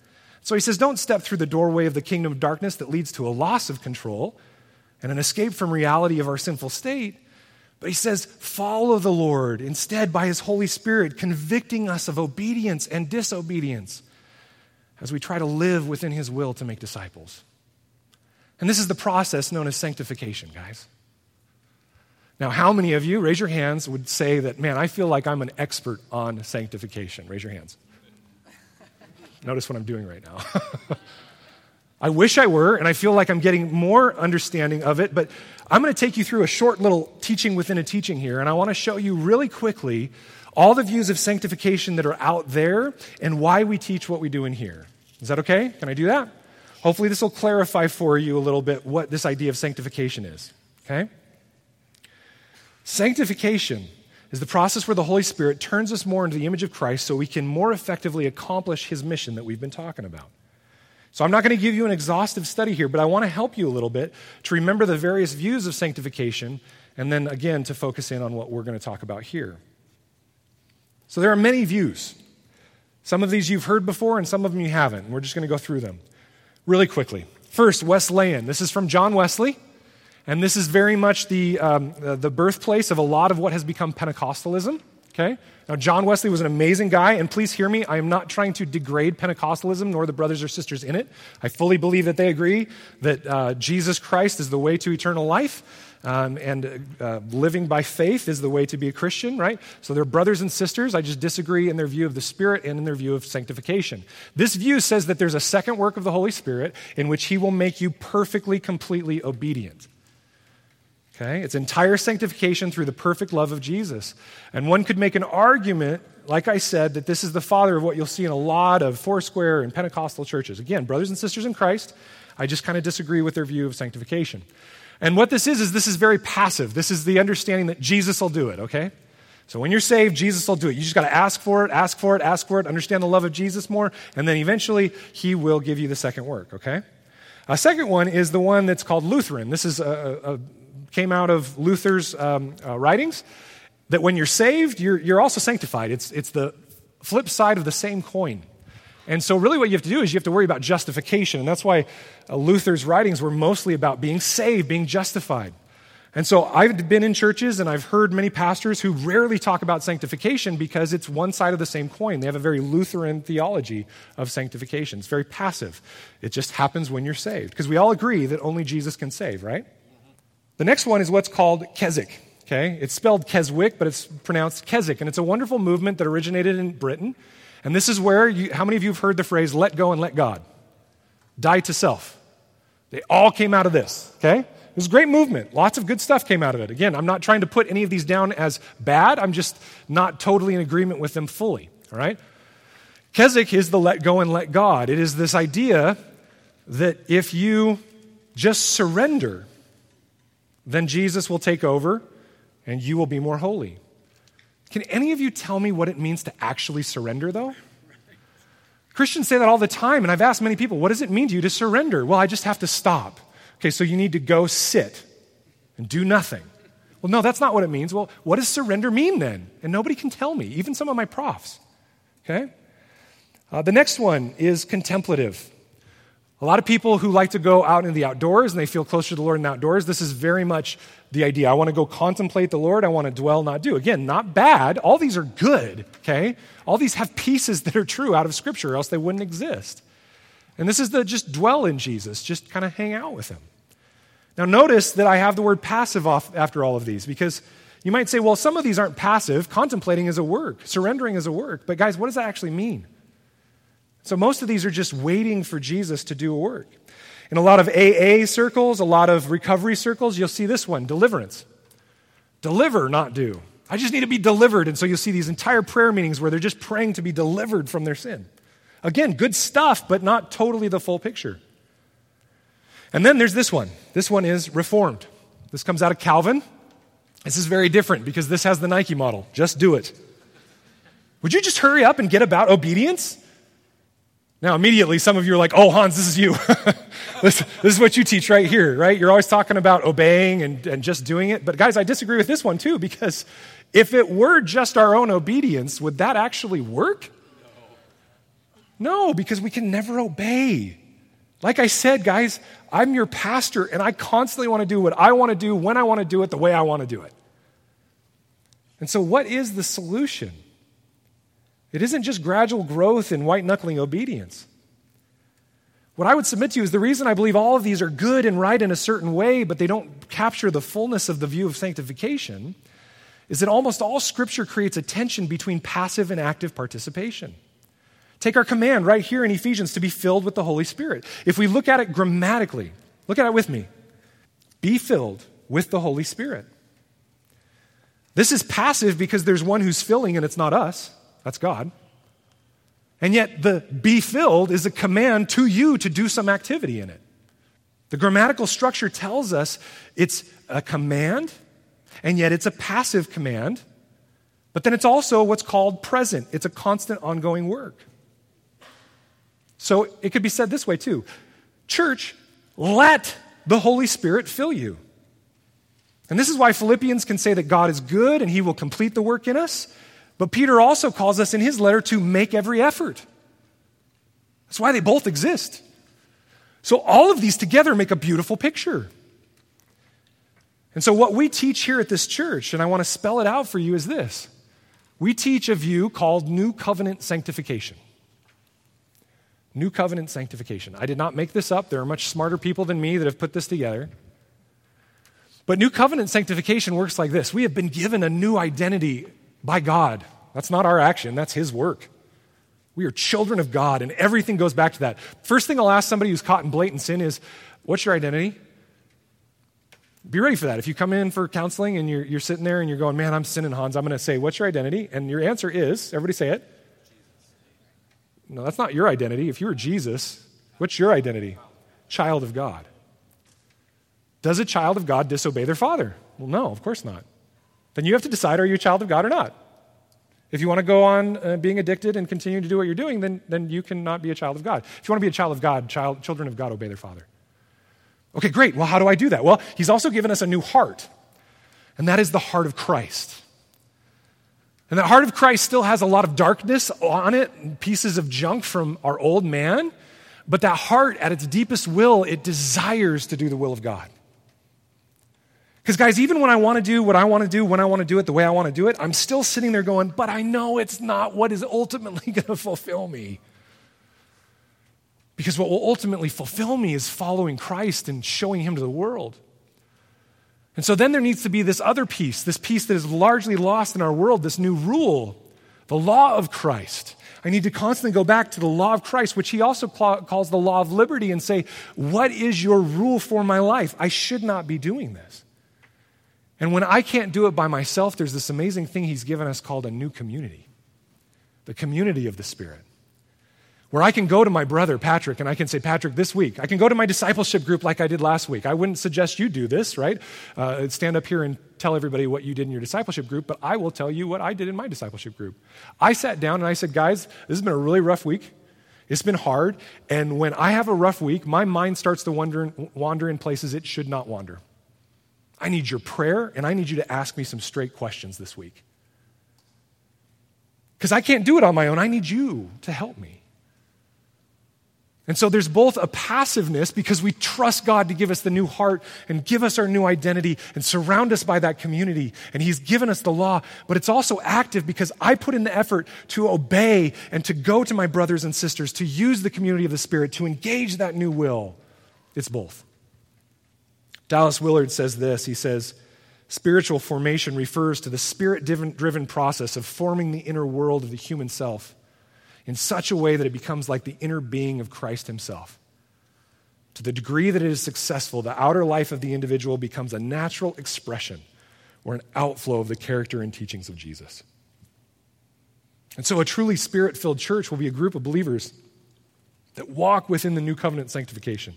So he says, don't step through the doorway of the kingdom of darkness that leads to a loss of control and an escape from reality of our sinful state. But he says, follow the Lord instead by his Holy Spirit, convicting us of obedience and disobedience as we try to live within His will to make disciples. And this is the process known as sanctification, guys. Now, how many of you, raise your hands, would say that, man, I feel like I'm an expert on sanctification? Raise your hands. Notice what I'm doing right now. <laughs> I wish I were, and I feel like I'm getting more understanding of it, but I'm going to take you through a short little teaching within a teaching here, and I want to show you really quickly all the views of sanctification that are out there and why we teach what we do in here. Is that okay? Can I do that? Hopefully, this will clarify for you a little bit what this idea of sanctification is. Okay? Sanctification is the process where the Holy Spirit turns us more into the image of Christ so we can more effectively accomplish his mission that we've been talking about. So, I'm not going to give you an exhaustive study here, but I want to help you a little bit to remember the various views of sanctification and then again to focus in on what we're going to talk about here. So there are many views. Some of these you've heard before, and some of them you haven't. We're just going to go through them really quickly. First, Wesleyan. This is from John Wesley, and this is very much the, um, the birthplace of a lot of what has become Pentecostalism. Okay? Now, John Wesley was an amazing guy, and please hear me. I am not trying to degrade Pentecostalism nor the brothers or sisters in it. I fully believe that they agree that uh, Jesus Christ is the way to eternal life. Um, and uh, living by faith is the way to be a Christian, right? So they're brothers and sisters. I just disagree in their view of the Spirit and in their view of sanctification. This view says that there's a second work of the Holy Spirit in which He will make you perfectly, completely obedient. Okay? It's entire sanctification through the perfect love of Jesus. And one could make an argument, like I said, that this is the father of what you'll see in a lot of Foursquare and Pentecostal churches. Again, brothers and sisters in Christ, I just kind of disagree with their view of sanctification. And what this is, is this is very passive. This is the understanding that Jesus will do it, okay? So when you're saved, Jesus will do it. You just got to ask for it, ask for it, ask for it, understand the love of Jesus more, and then eventually he will give you the second work, okay? A second one is the one that's called Lutheran. This is a, a came out of Luther's um, uh, writings. That when you're saved, you're, you're also sanctified. It's, it's the flip side of the same coin. And so, really, what you have to do is you have to worry about justification. And that's why uh, Luther's writings were mostly about being saved, being justified. And so, I've been in churches and I've heard many pastors who rarely talk about sanctification because it's one side of the same coin. They have a very Lutheran theology of sanctification. It's very passive. It just happens when you're saved. Because we all agree that only Jesus can save, right? The next one is what's called Keswick. Okay? It's spelled Keswick, but it's pronounced Keswick. And it's a wonderful movement that originated in Britain. And this is where, you, how many of you have heard the phrase, let go and let God? Die to self. They all came out of this, okay? It was a great movement. Lots of good stuff came out of it. Again, I'm not trying to put any of these down as bad, I'm just not totally in agreement with them fully, all right? Keswick is the let go and let God. It is this idea that if you just surrender, then Jesus will take over and you will be more holy. Can any of you tell me what it means to actually surrender, though? Christians say that all the time, and I've asked many people, what does it mean to you to surrender? Well, I just have to stop. Okay, so you need to go sit and do nothing. Well, no, that's not what it means. Well, what does surrender mean then? And nobody can tell me, even some of my profs. Okay? Uh, the next one is contemplative. A lot of people who like to go out in the outdoors and they feel closer to the Lord in the outdoors, this is very much the idea. I want to go contemplate the Lord. I want to dwell, not do. Again, not bad. All these are good, okay? All these have pieces that are true out of Scripture, or else they wouldn't exist. And this is the just dwell in Jesus, just kind of hang out with Him. Now, notice that I have the word passive off after all of these because you might say, well, some of these aren't passive. Contemplating is a work, surrendering is a work. But, guys, what does that actually mean? So, most of these are just waiting for Jesus to do a work. In a lot of AA circles, a lot of recovery circles, you'll see this one deliverance. Deliver, not do. I just need to be delivered. And so you'll see these entire prayer meetings where they're just praying to be delivered from their sin. Again, good stuff, but not totally the full picture. And then there's this one. This one is reformed. This comes out of Calvin. This is very different because this has the Nike model. Just do it. Would you just hurry up and get about obedience? Now, immediately, some of you are like, oh, Hans, this is you. <laughs> this, this, is what you teach right here, right? You're always talking about obeying and, and just doing it. But, guys, I disagree with this one too, because if it were just our own obedience, would that actually work? No, because we can never obey. Like I said, guys, I'm your pastor, and I constantly want to do what I want to do, when I want to do it, the way I want to do it. And so, what is the solution? It isn't just gradual growth in white knuckling obedience. What I would submit to you is the reason I believe all of these are good and right in a certain way, but they don't capture the fullness of the view of sanctification, is that almost all Scripture creates a tension between passive and active participation. Take our command right here in Ephesians to be filled with the Holy Spirit. If we look at it grammatically, look at it with me. Be filled with the Holy Spirit. This is passive because there's one who's filling and it's not us. That's God. And yet, the be filled is a command to you to do some activity in it. The grammatical structure tells us it's a command, and yet it's a passive command, but then it's also what's called present. It's a constant, ongoing work. So it could be said this way too Church, let the Holy Spirit fill you. And this is why Philippians can say that God is good and he will complete the work in us. But Peter also calls us in his letter to make every effort. That's why they both exist. So all of these together make a beautiful picture. And so, what we teach here at this church, and I want to spell it out for you, is this we teach a view called New Covenant Sanctification. New Covenant Sanctification. I did not make this up. There are much smarter people than me that have put this together. But New Covenant Sanctification works like this we have been given a new identity by God. That's not our action, that's His work. We are children of God, and everything goes back to that. First thing I'll ask somebody who's caught in blatant sin is, What's your identity? Be ready for that. If you come in for counseling and you're, you're sitting there and you're going, Man, I'm sinning, Hans, I'm going to say, What's your identity? And your answer is, everybody say it. No, that's not your identity. If you were Jesus, what's your identity? Child of God. Does a child of God disobey their father? Well, no, of course not then you have to decide are you a child of God or not. If you want to go on uh, being addicted and continue to do what you're doing, then, then you cannot be a child of God. If you want to be a child of God, child, children of God obey their father. Okay, great. Well, how do I do that? Well, he's also given us a new heart, and that is the heart of Christ. And that heart of Christ still has a lot of darkness on it, pieces of junk from our old man, but that heart, at its deepest will, it desires to do the will of God. Because, guys, even when I want to do what I want to do, when I want to do it the way I want to do it, I'm still sitting there going, but I know it's not what is ultimately <laughs> going to fulfill me. Because what will ultimately fulfill me is following Christ and showing Him to the world. And so then there needs to be this other piece, this piece that is largely lost in our world, this new rule, the law of Christ. I need to constantly go back to the law of Christ, which he also calls the law of liberty, and say, What is your rule for my life? I should not be doing this. And when I can't do it by myself, there's this amazing thing he's given us called a new community the community of the Spirit. Where I can go to my brother, Patrick, and I can say, Patrick, this week, I can go to my discipleship group like I did last week. I wouldn't suggest you do this, right? Uh, stand up here and tell everybody what you did in your discipleship group, but I will tell you what I did in my discipleship group. I sat down and I said, guys, this has been a really rough week. It's been hard. And when I have a rough week, my mind starts to wander, wander in places it should not wander. I need your prayer, and I need you to ask me some straight questions this week. Because I can't do it on my own. I need you to help me. And so there's both a passiveness because we trust God to give us the new heart and give us our new identity and surround us by that community. And He's given us the law, but it's also active because I put in the effort to obey and to go to my brothers and sisters, to use the community of the Spirit, to engage that new will. It's both. Dallas Willard says this He says, Spiritual formation refers to the spirit driven process of forming the inner world of the human self in such a way that it becomes like the inner being of Christ himself. To the degree that it is successful, the outer life of the individual becomes a natural expression or an outflow of the character and teachings of Jesus. And so, a truly spirit filled church will be a group of believers that walk within the new covenant sanctification,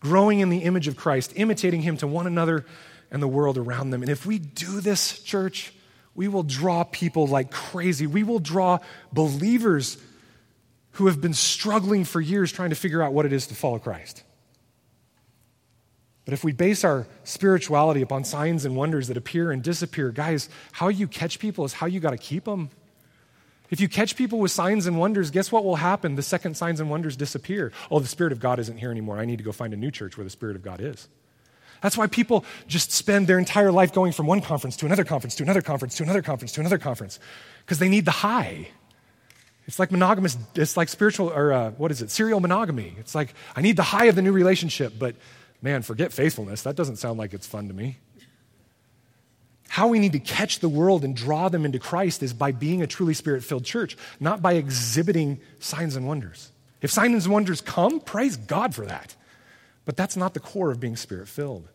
growing in the image of Christ, imitating him to one another and the world around them. And if we do this, church, we will draw people like crazy. We will draw believers who have been struggling for years trying to figure out what it is to follow Christ. But if we base our spirituality upon signs and wonders that appear and disappear, guys, how you catch people is how you got to keep them. If you catch people with signs and wonders, guess what will happen? The second signs and wonders disappear. Oh, the Spirit of God isn't here anymore. I need to go find a new church where the Spirit of God is. That's why people just spend their entire life going from one conference to another conference to another conference to another conference to another conference because they need the high. It's like monogamous, it's like spiritual, or uh, what is it, serial monogamy. It's like, I need the high of the new relationship, but man, forget faithfulness. That doesn't sound like it's fun to me. How we need to catch the world and draw them into Christ is by being a truly spirit filled church, not by exhibiting signs and wonders. If signs and wonders come, praise God for that. But that's not the core of being spirit filled.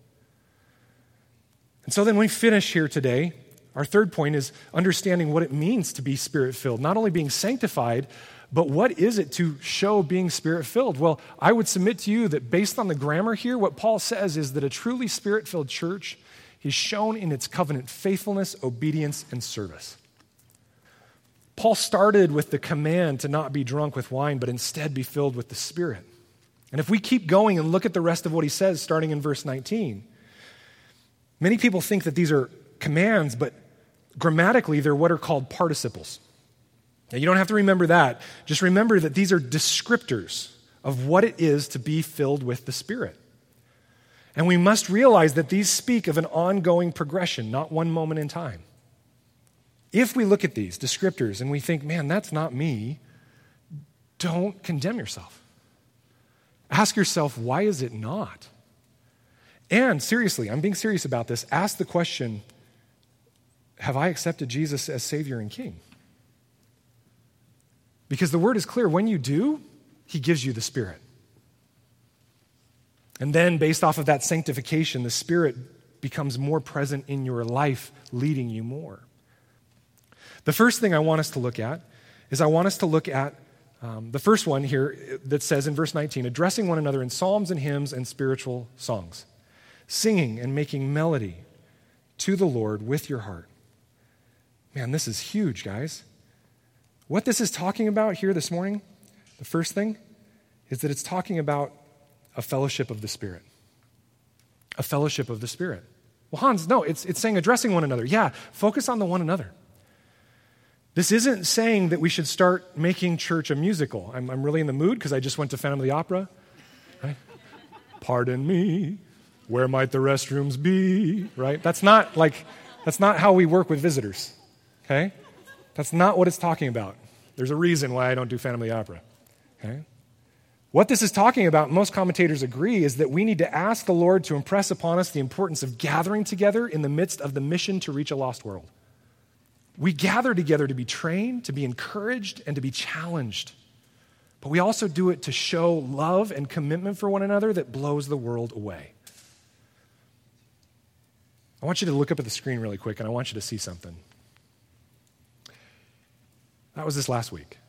And so then we finish here today. Our third point is understanding what it means to be spirit filled, not only being sanctified, but what is it to show being spirit filled? Well, I would submit to you that based on the grammar here, what Paul says is that a truly spirit filled church is shown in its covenant faithfulness, obedience, and service. Paul started with the command to not be drunk with wine, but instead be filled with the Spirit. And if we keep going and look at the rest of what he says, starting in verse 19, many people think that these are commands, but grammatically, they're what are called participles. Now, you don't have to remember that. Just remember that these are descriptors of what it is to be filled with the Spirit. And we must realize that these speak of an ongoing progression, not one moment in time. If we look at these descriptors and we think, man, that's not me, don't condemn yourself. Ask yourself, why is it not? And seriously, I'm being serious about this. Ask the question Have I accepted Jesus as Savior and King? Because the word is clear when you do, He gives you the Spirit. And then, based off of that sanctification, the Spirit becomes more present in your life, leading you more. The first thing I want us to look at is I want us to look at um, the first one here that says in verse 19, addressing one another in psalms and hymns and spiritual songs, singing and making melody to the Lord with your heart. Man, this is huge, guys. What this is talking about here this morning, the first thing, is that it's talking about a fellowship of the Spirit. A fellowship of the Spirit. Well, Hans, no, it's, it's saying addressing one another. Yeah, focus on the one another. This isn't saying that we should start making church a musical. I'm, I'm really in the mood because I just went to Phantom of the Opera. Right? Pardon me, where might the restrooms be? Right? That's not like, that's not how we work with visitors. Okay? That's not what it's talking about. There's a reason why I don't do Phantom of the Opera. Okay? What this is talking about, most commentators agree, is that we need to ask the Lord to impress upon us the importance of gathering together in the midst of the mission to reach a lost world. We gather together to be trained, to be encouraged, and to be challenged. But we also do it to show love and commitment for one another that blows the world away. I want you to look up at the screen really quick and I want you to see something. That was this last week.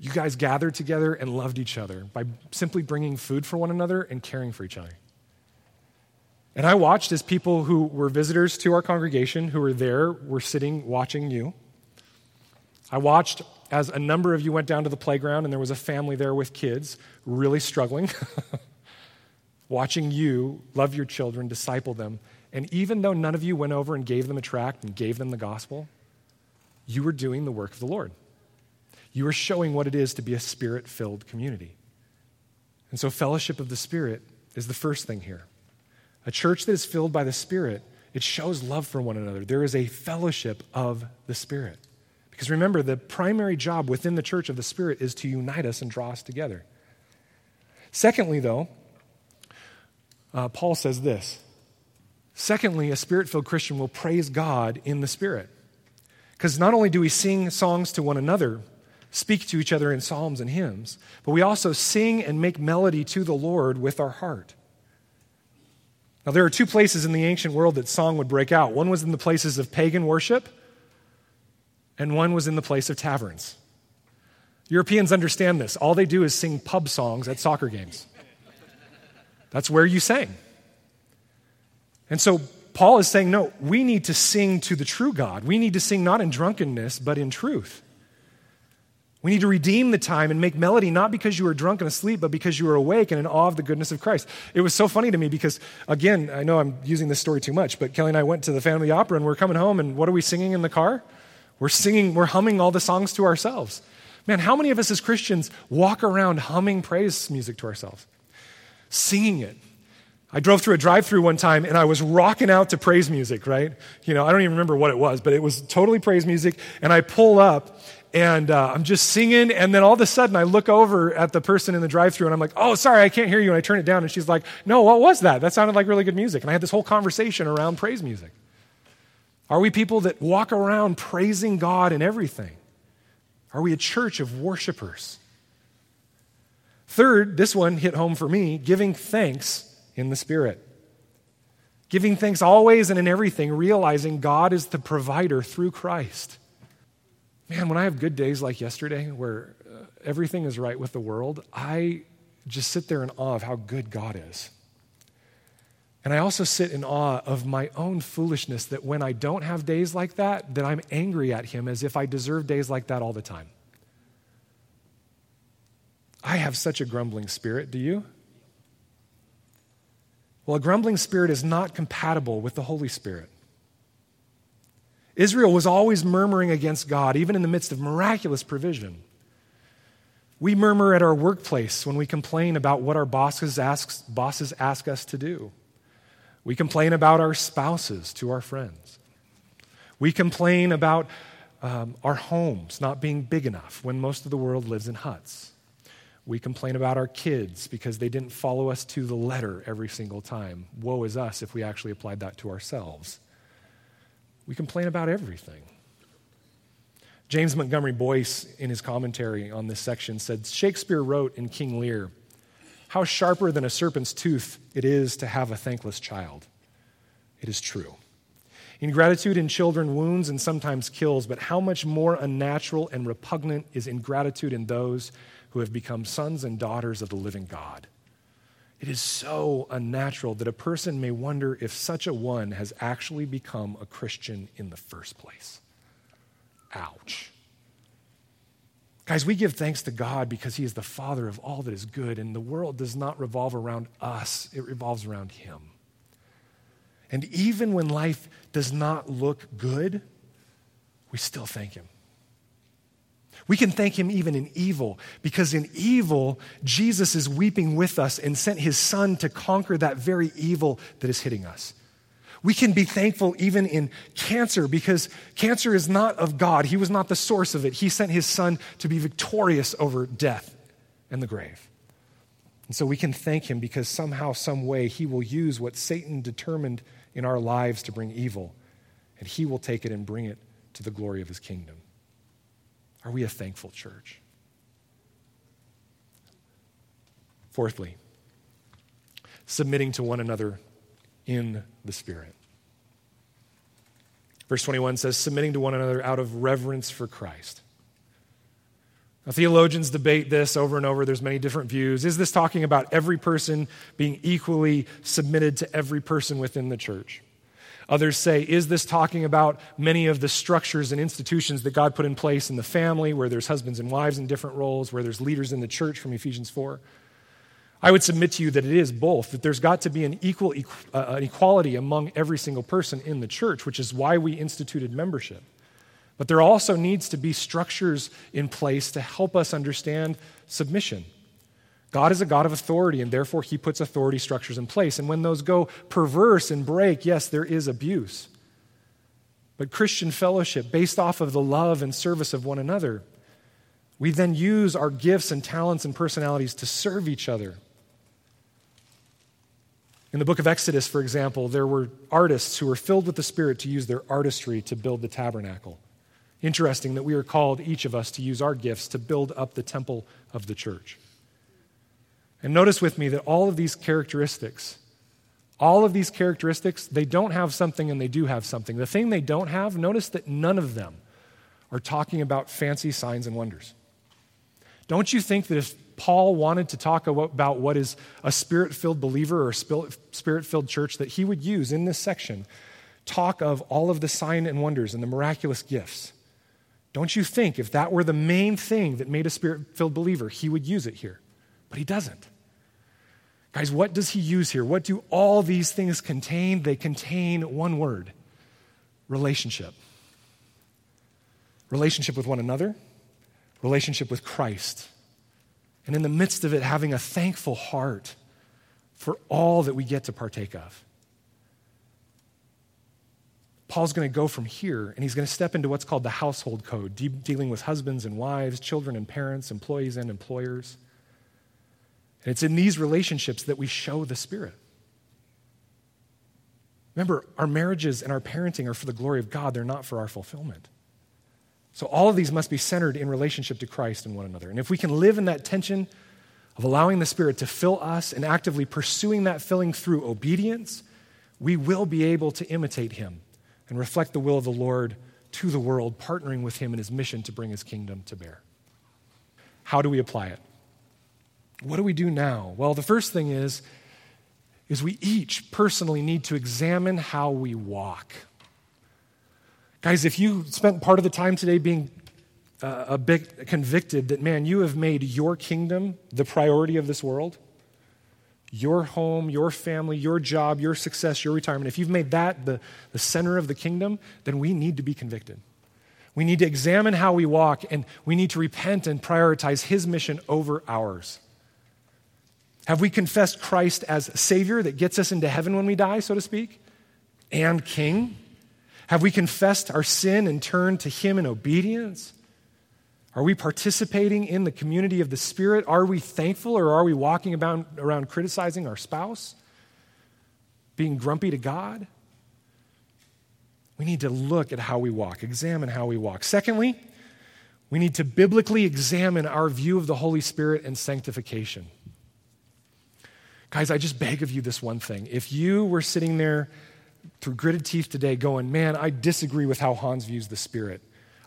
You guys gathered together and loved each other by simply bringing food for one another and caring for each other. And I watched as people who were visitors to our congregation, who were there, were sitting watching you. I watched as a number of you went down to the playground and there was a family there with kids really struggling, <laughs> watching you love your children, disciple them, And even though none of you went over and gave them a tract and gave them the gospel, you were doing the work of the Lord. You are showing what it is to be a spirit filled community. And so, fellowship of the Spirit is the first thing here. A church that is filled by the Spirit, it shows love for one another. There is a fellowship of the Spirit. Because remember, the primary job within the church of the Spirit is to unite us and draw us together. Secondly, though, uh, Paul says this. Secondly, a spirit filled Christian will praise God in the Spirit. Because not only do we sing songs to one another, speak to each other in psalms and hymns, but we also sing and make melody to the Lord with our heart. Now, there are two places in the ancient world that song would break out. One was in the places of pagan worship, and one was in the place of taverns. Europeans understand this. All they do is sing pub songs at soccer games. That's where you sang. And so Paul is saying, no, we need to sing to the true God. We need to sing not in drunkenness, but in truth. We need to redeem the time and make melody not because you were drunk and asleep, but because you were awake and in awe of the goodness of Christ. It was so funny to me because, again, I know I'm using this story too much, but Kelly and I went to the family opera and we're coming home, and what are we singing in the car? We're singing, we're humming all the songs to ourselves. Man, how many of us as Christians walk around humming praise music to ourselves? Singing it. I drove through a drive through one time and I was rocking out to praise music, right? You know, I don't even remember what it was, but it was totally praise music. And I pull up and uh, I'm just singing. And then all of a sudden I look over at the person in the drive through and I'm like, oh, sorry, I can't hear you. And I turn it down and she's like, no, what was that? That sounded like really good music. And I had this whole conversation around praise music. Are we people that walk around praising God in everything? Are we a church of worshipers? Third, this one hit home for me giving thanks in the Spirit. Giving thanks always and in everything, realizing God is the provider through Christ. Man, when I have good days like yesterday where uh, everything is right with the world, I just sit there in awe of how good God is. And I also sit in awe of my own foolishness that when I don't have days like that, that I'm angry at him as if I deserve days like that all the time. I have such a grumbling spirit, do you? Well, a grumbling spirit is not compatible with the Holy Spirit. Israel was always murmuring against God, even in the midst of miraculous provision. We murmur at our workplace when we complain about what our bosses ask, bosses ask us to do. We complain about our spouses to our friends. We complain about um, our homes not being big enough when most of the world lives in huts. We complain about our kids because they didn't follow us to the letter every single time. Woe is us if we actually applied that to ourselves. We complain about everything. James Montgomery Boice, in his commentary on this section, said Shakespeare wrote in King Lear, How sharper than a serpent's tooth it is to have a thankless child. It is true. Ingratitude in children wounds and sometimes kills, but how much more unnatural and repugnant is ingratitude in those who have become sons and daughters of the living God. It is so unnatural that a person may wonder if such a one has actually become a Christian in the first place. Ouch. Guys, we give thanks to God because He is the Father of all that is good, and the world does not revolve around us, it revolves around Him. And even when life does not look good, we still thank Him. We can thank him even in evil because in evil, Jesus is weeping with us and sent his son to conquer that very evil that is hitting us. We can be thankful even in cancer because cancer is not of God. He was not the source of it. He sent his son to be victorious over death and the grave. And so we can thank him because somehow, some way, he will use what Satan determined in our lives to bring evil, and he will take it and bring it to the glory of his kingdom. Are we a thankful church? Fourthly, submitting to one another in the Spirit. Verse 21 says, submitting to one another out of reverence for Christ. Now, theologians debate this over and over. There's many different views. Is this talking about every person being equally submitted to every person within the church? Others say, is this talking about many of the structures and institutions that God put in place in the family, where there's husbands and wives in different roles, where there's leaders in the church from Ephesians 4? I would submit to you that it is both, that there's got to be an equal uh, equality among every single person in the church, which is why we instituted membership. But there also needs to be structures in place to help us understand submission. God is a God of authority, and therefore he puts authority structures in place. And when those go perverse and break, yes, there is abuse. But Christian fellowship, based off of the love and service of one another, we then use our gifts and talents and personalities to serve each other. In the book of Exodus, for example, there were artists who were filled with the Spirit to use their artistry to build the tabernacle. Interesting that we are called, each of us, to use our gifts to build up the temple of the church. And notice with me that all of these characteristics, all of these characteristics, they don't have something and they do have something. The thing they don't have, notice that none of them are talking about fancy signs and wonders. Don't you think that if Paul wanted to talk about what is a spirit filled believer or spirit filled church, that he would use in this section talk of all of the sign and wonders and the miraculous gifts? Don't you think if that were the main thing that made a spirit filled believer, he would use it here? But he doesn't. Guys, what does he use here? What do all these things contain? They contain one word relationship. Relationship with one another, relationship with Christ. And in the midst of it, having a thankful heart for all that we get to partake of. Paul's going to go from here and he's going to step into what's called the household code, de- dealing with husbands and wives, children and parents, employees and employers. And it's in these relationships that we show the Spirit. Remember, our marriages and our parenting are for the glory of God, they're not for our fulfillment. So all of these must be centered in relationship to Christ and one another. And if we can live in that tension of allowing the Spirit to fill us and actively pursuing that filling through obedience, we will be able to imitate Him and reflect the will of the Lord to the world, partnering with Him in His mission to bring His kingdom to bear. How do we apply it? What do we do now? Well, the first thing is, is we each personally need to examine how we walk. Guys, if you spent part of the time today being uh, a bit convicted that, man, you have made your kingdom the priority of this world, your home, your family, your job, your success, your retirement, if you've made that the, the center of the kingdom, then we need to be convicted. We need to examine how we walk, and we need to repent and prioritize His mission over ours. Have we confessed Christ as Savior that gets us into heaven when we die, so to speak, and King? Have we confessed our sin and turned to Him in obedience? Are we participating in the community of the Spirit? Are we thankful or are we walking about, around criticizing our spouse? Being grumpy to God? We need to look at how we walk, examine how we walk. Secondly, we need to biblically examine our view of the Holy Spirit and sanctification. Guys, I just beg of you this one thing. If you were sitting there through gritted teeth today going, man, I disagree with how Hans views the Spirit,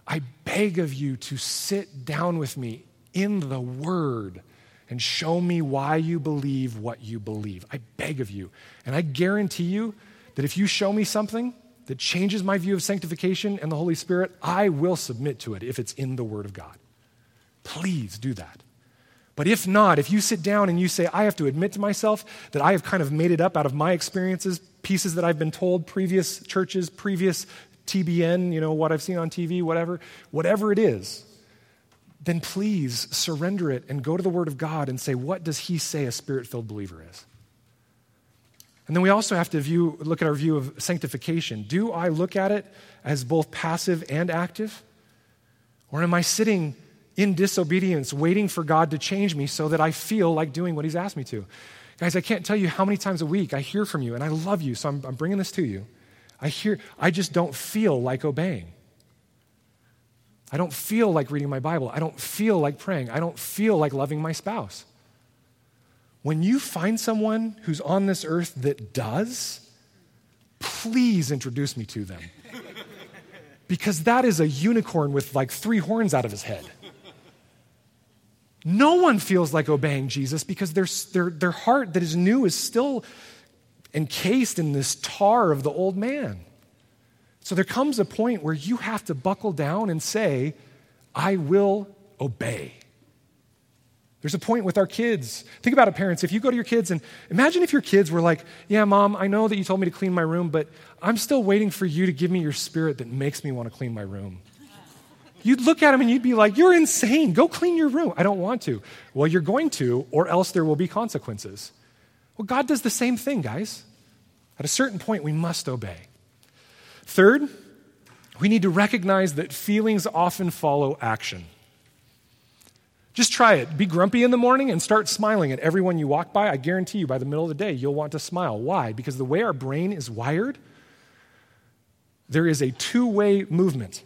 I beg of you to sit down with me in the Word and show me why you believe what you believe. I beg of you. And I guarantee you that if you show me something that changes my view of sanctification and the Holy Spirit, I will submit to it if it's in the Word of God. Please do that. But if not, if you sit down and you say, I have to admit to myself that I have kind of made it up out of my experiences, pieces that I've been told, previous churches, previous TBN, you know, what I've seen on TV, whatever, whatever it is, then please surrender it and go to the Word of God and say, what does He say a spirit filled believer is? And then we also have to view, look at our view of sanctification. Do I look at it as both passive and active? Or am I sitting in disobedience, waiting for God to change me so that I feel like doing what He's asked me to? Guys, I can't tell you how many times a week I hear from you, and I love you, so I'm, I'm bringing this to you. I hear, I just don't feel like obeying. I don't feel like reading my Bible. I don't feel like praying. I don't feel like loving my spouse. When you find someone who's on this earth that does, please introduce me to them. <laughs> Because that is a unicorn with like three horns out of his head. No one feels like obeying Jesus because their, their, their heart that is new is still encased in this tar of the old man. So there comes a point where you have to buckle down and say, I will obey. There's a point with our kids. Think about it, parents. If you go to your kids and imagine if your kids were like, Yeah, mom, I know that you told me to clean my room, but I'm still waiting for you to give me your spirit that makes me want to clean my room. You'd look at him and you'd be like, You're insane. Go clean your room. I don't want to. Well, you're going to, or else there will be consequences. Well, God does the same thing, guys. At a certain point, we must obey. Third, we need to recognize that feelings often follow action. Just try it. Be grumpy in the morning and start smiling at everyone you walk by. I guarantee you, by the middle of the day, you'll want to smile. Why? Because the way our brain is wired, there is a two way movement.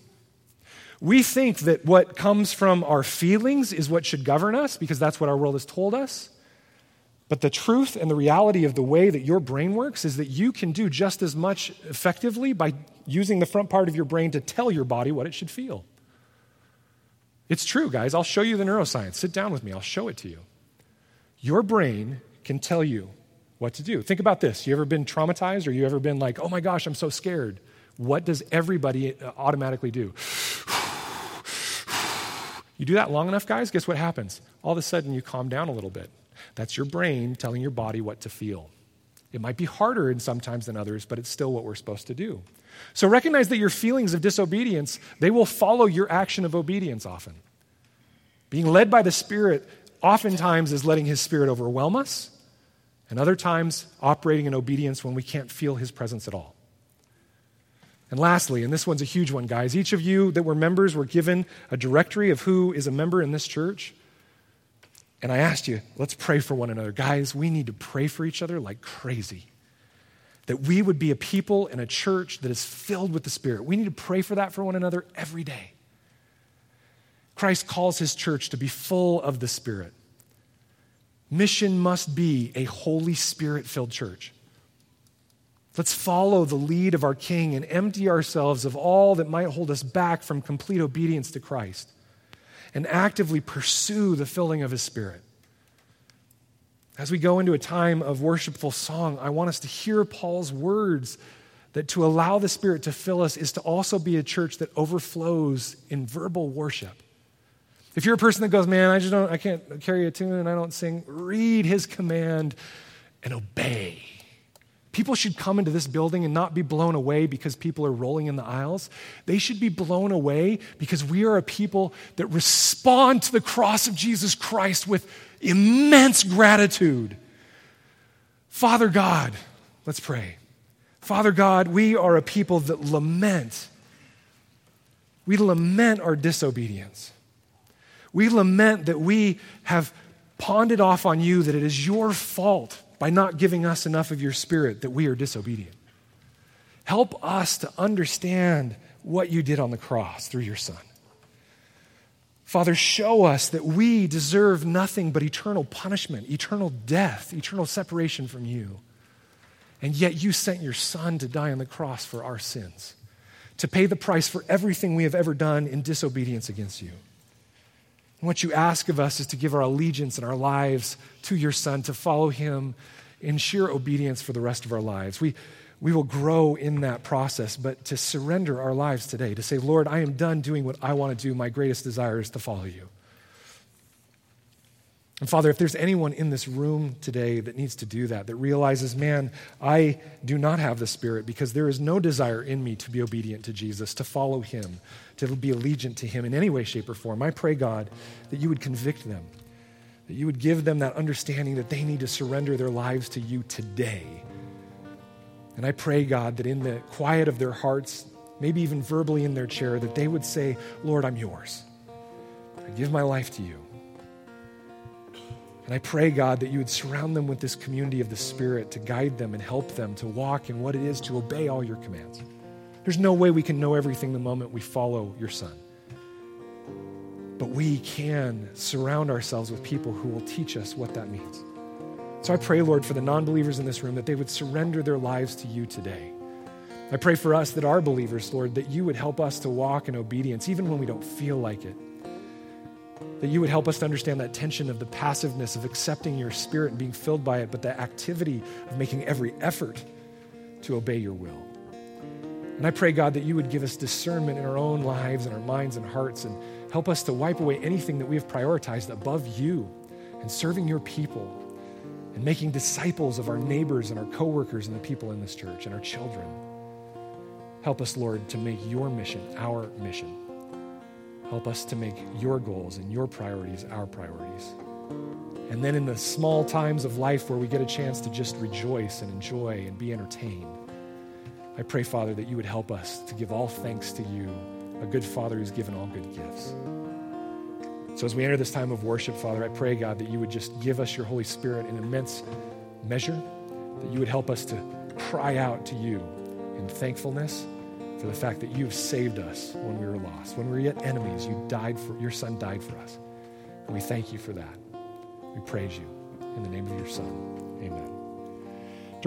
We think that what comes from our feelings is what should govern us because that's what our world has told us. But the truth and the reality of the way that your brain works is that you can do just as much effectively by using the front part of your brain to tell your body what it should feel. It's true, guys. I'll show you the neuroscience. Sit down with me, I'll show it to you. Your brain can tell you what to do. Think about this. You ever been traumatized or you ever been like, oh my gosh, I'm so scared? What does everybody automatically do? You do that long enough, guys, guess what happens? All of a sudden, you calm down a little bit. That's your brain telling your body what to feel. It might be harder in sometimes than others, but it's still what we're supposed to do. So recognize that your feelings of disobedience, they will follow your action of obedience often. Being led by the Spirit oftentimes is letting His Spirit overwhelm us, and other times operating in obedience when we can't feel His presence at all. And lastly, and this one's a huge one, guys, each of you that were members were given a directory of who is a member in this church. And I asked you, let's pray for one another. Guys, we need to pray for each other like crazy that we would be a people and a church that is filled with the Spirit. We need to pray for that for one another every day. Christ calls his church to be full of the Spirit. Mission must be a Holy Spirit filled church. Let's follow the lead of our King and empty ourselves of all that might hold us back from complete obedience to Christ and actively pursue the filling of his Spirit. As we go into a time of worshipful song, I want us to hear Paul's words that to allow the Spirit to fill us is to also be a church that overflows in verbal worship. If you're a person that goes, man, I just don't, I can't carry a tune and I don't sing, read his command and obey. People should come into this building and not be blown away because people are rolling in the aisles. They should be blown away because we are a people that respond to the cross of Jesus Christ with immense gratitude. Father God, let's pray. Father God, we are a people that lament. We lament our disobedience. We lament that we have pawned it off on you, that it is your fault by not giving us enough of your spirit that we are disobedient. Help us to understand what you did on the cross through your Son. Father, show us that we deserve nothing but eternal punishment, eternal death, eternal separation from you. And yet you sent your Son to die on the cross for our sins, to pay the price for everything we have ever done in disobedience against you. And what you ask of us is to give our allegiance and our lives to your Son, to follow him in sheer obedience for the rest of our lives. We, we will grow in that process, but to surrender our lives today, to say, Lord, I am done doing what I want to do. My greatest desire is to follow you. And Father, if there's anyone in this room today that needs to do that, that realizes, man, I do not have the Spirit because there is no desire in me to be obedient to Jesus, to follow Him, to be allegiant to Him in any way, shape, or form, I pray, God, that you would convict them, that you would give them that understanding that they need to surrender their lives to you today. And I pray, God, that in the quiet of their hearts, maybe even verbally in their chair, that they would say, Lord, I'm yours. I give my life to you. And I pray, God, that you would surround them with this community of the Spirit to guide them and help them to walk in what it is to obey all your commands. There's no way we can know everything the moment we follow your Son. But we can surround ourselves with people who will teach us what that means. So I pray, Lord, for the non believers in this room that they would surrender their lives to you today. I pray for us that are believers, Lord, that you would help us to walk in obedience even when we don't feel like it that you would help us to understand that tension of the passiveness of accepting your spirit and being filled by it, but the activity of making every effort to obey your will. And I pray, God, that you would give us discernment in our own lives and our minds and hearts and help us to wipe away anything that we have prioritized above you and serving your people and making disciples of our neighbors and our coworkers and the people in this church and our children. Help us, Lord, to make your mission our mission. Help us to make your goals and your priorities our priorities. And then in the small times of life where we get a chance to just rejoice and enjoy and be entertained, I pray, Father, that you would help us to give all thanks to you, a good Father who's given all good gifts. So as we enter this time of worship, Father, I pray, God, that you would just give us your Holy Spirit in immense measure, that you would help us to cry out to you in thankfulness for the fact that you have saved us when we were lost. When we were yet enemies, you died for your son died for us. And we thank you for that. We praise you. In the name of your son.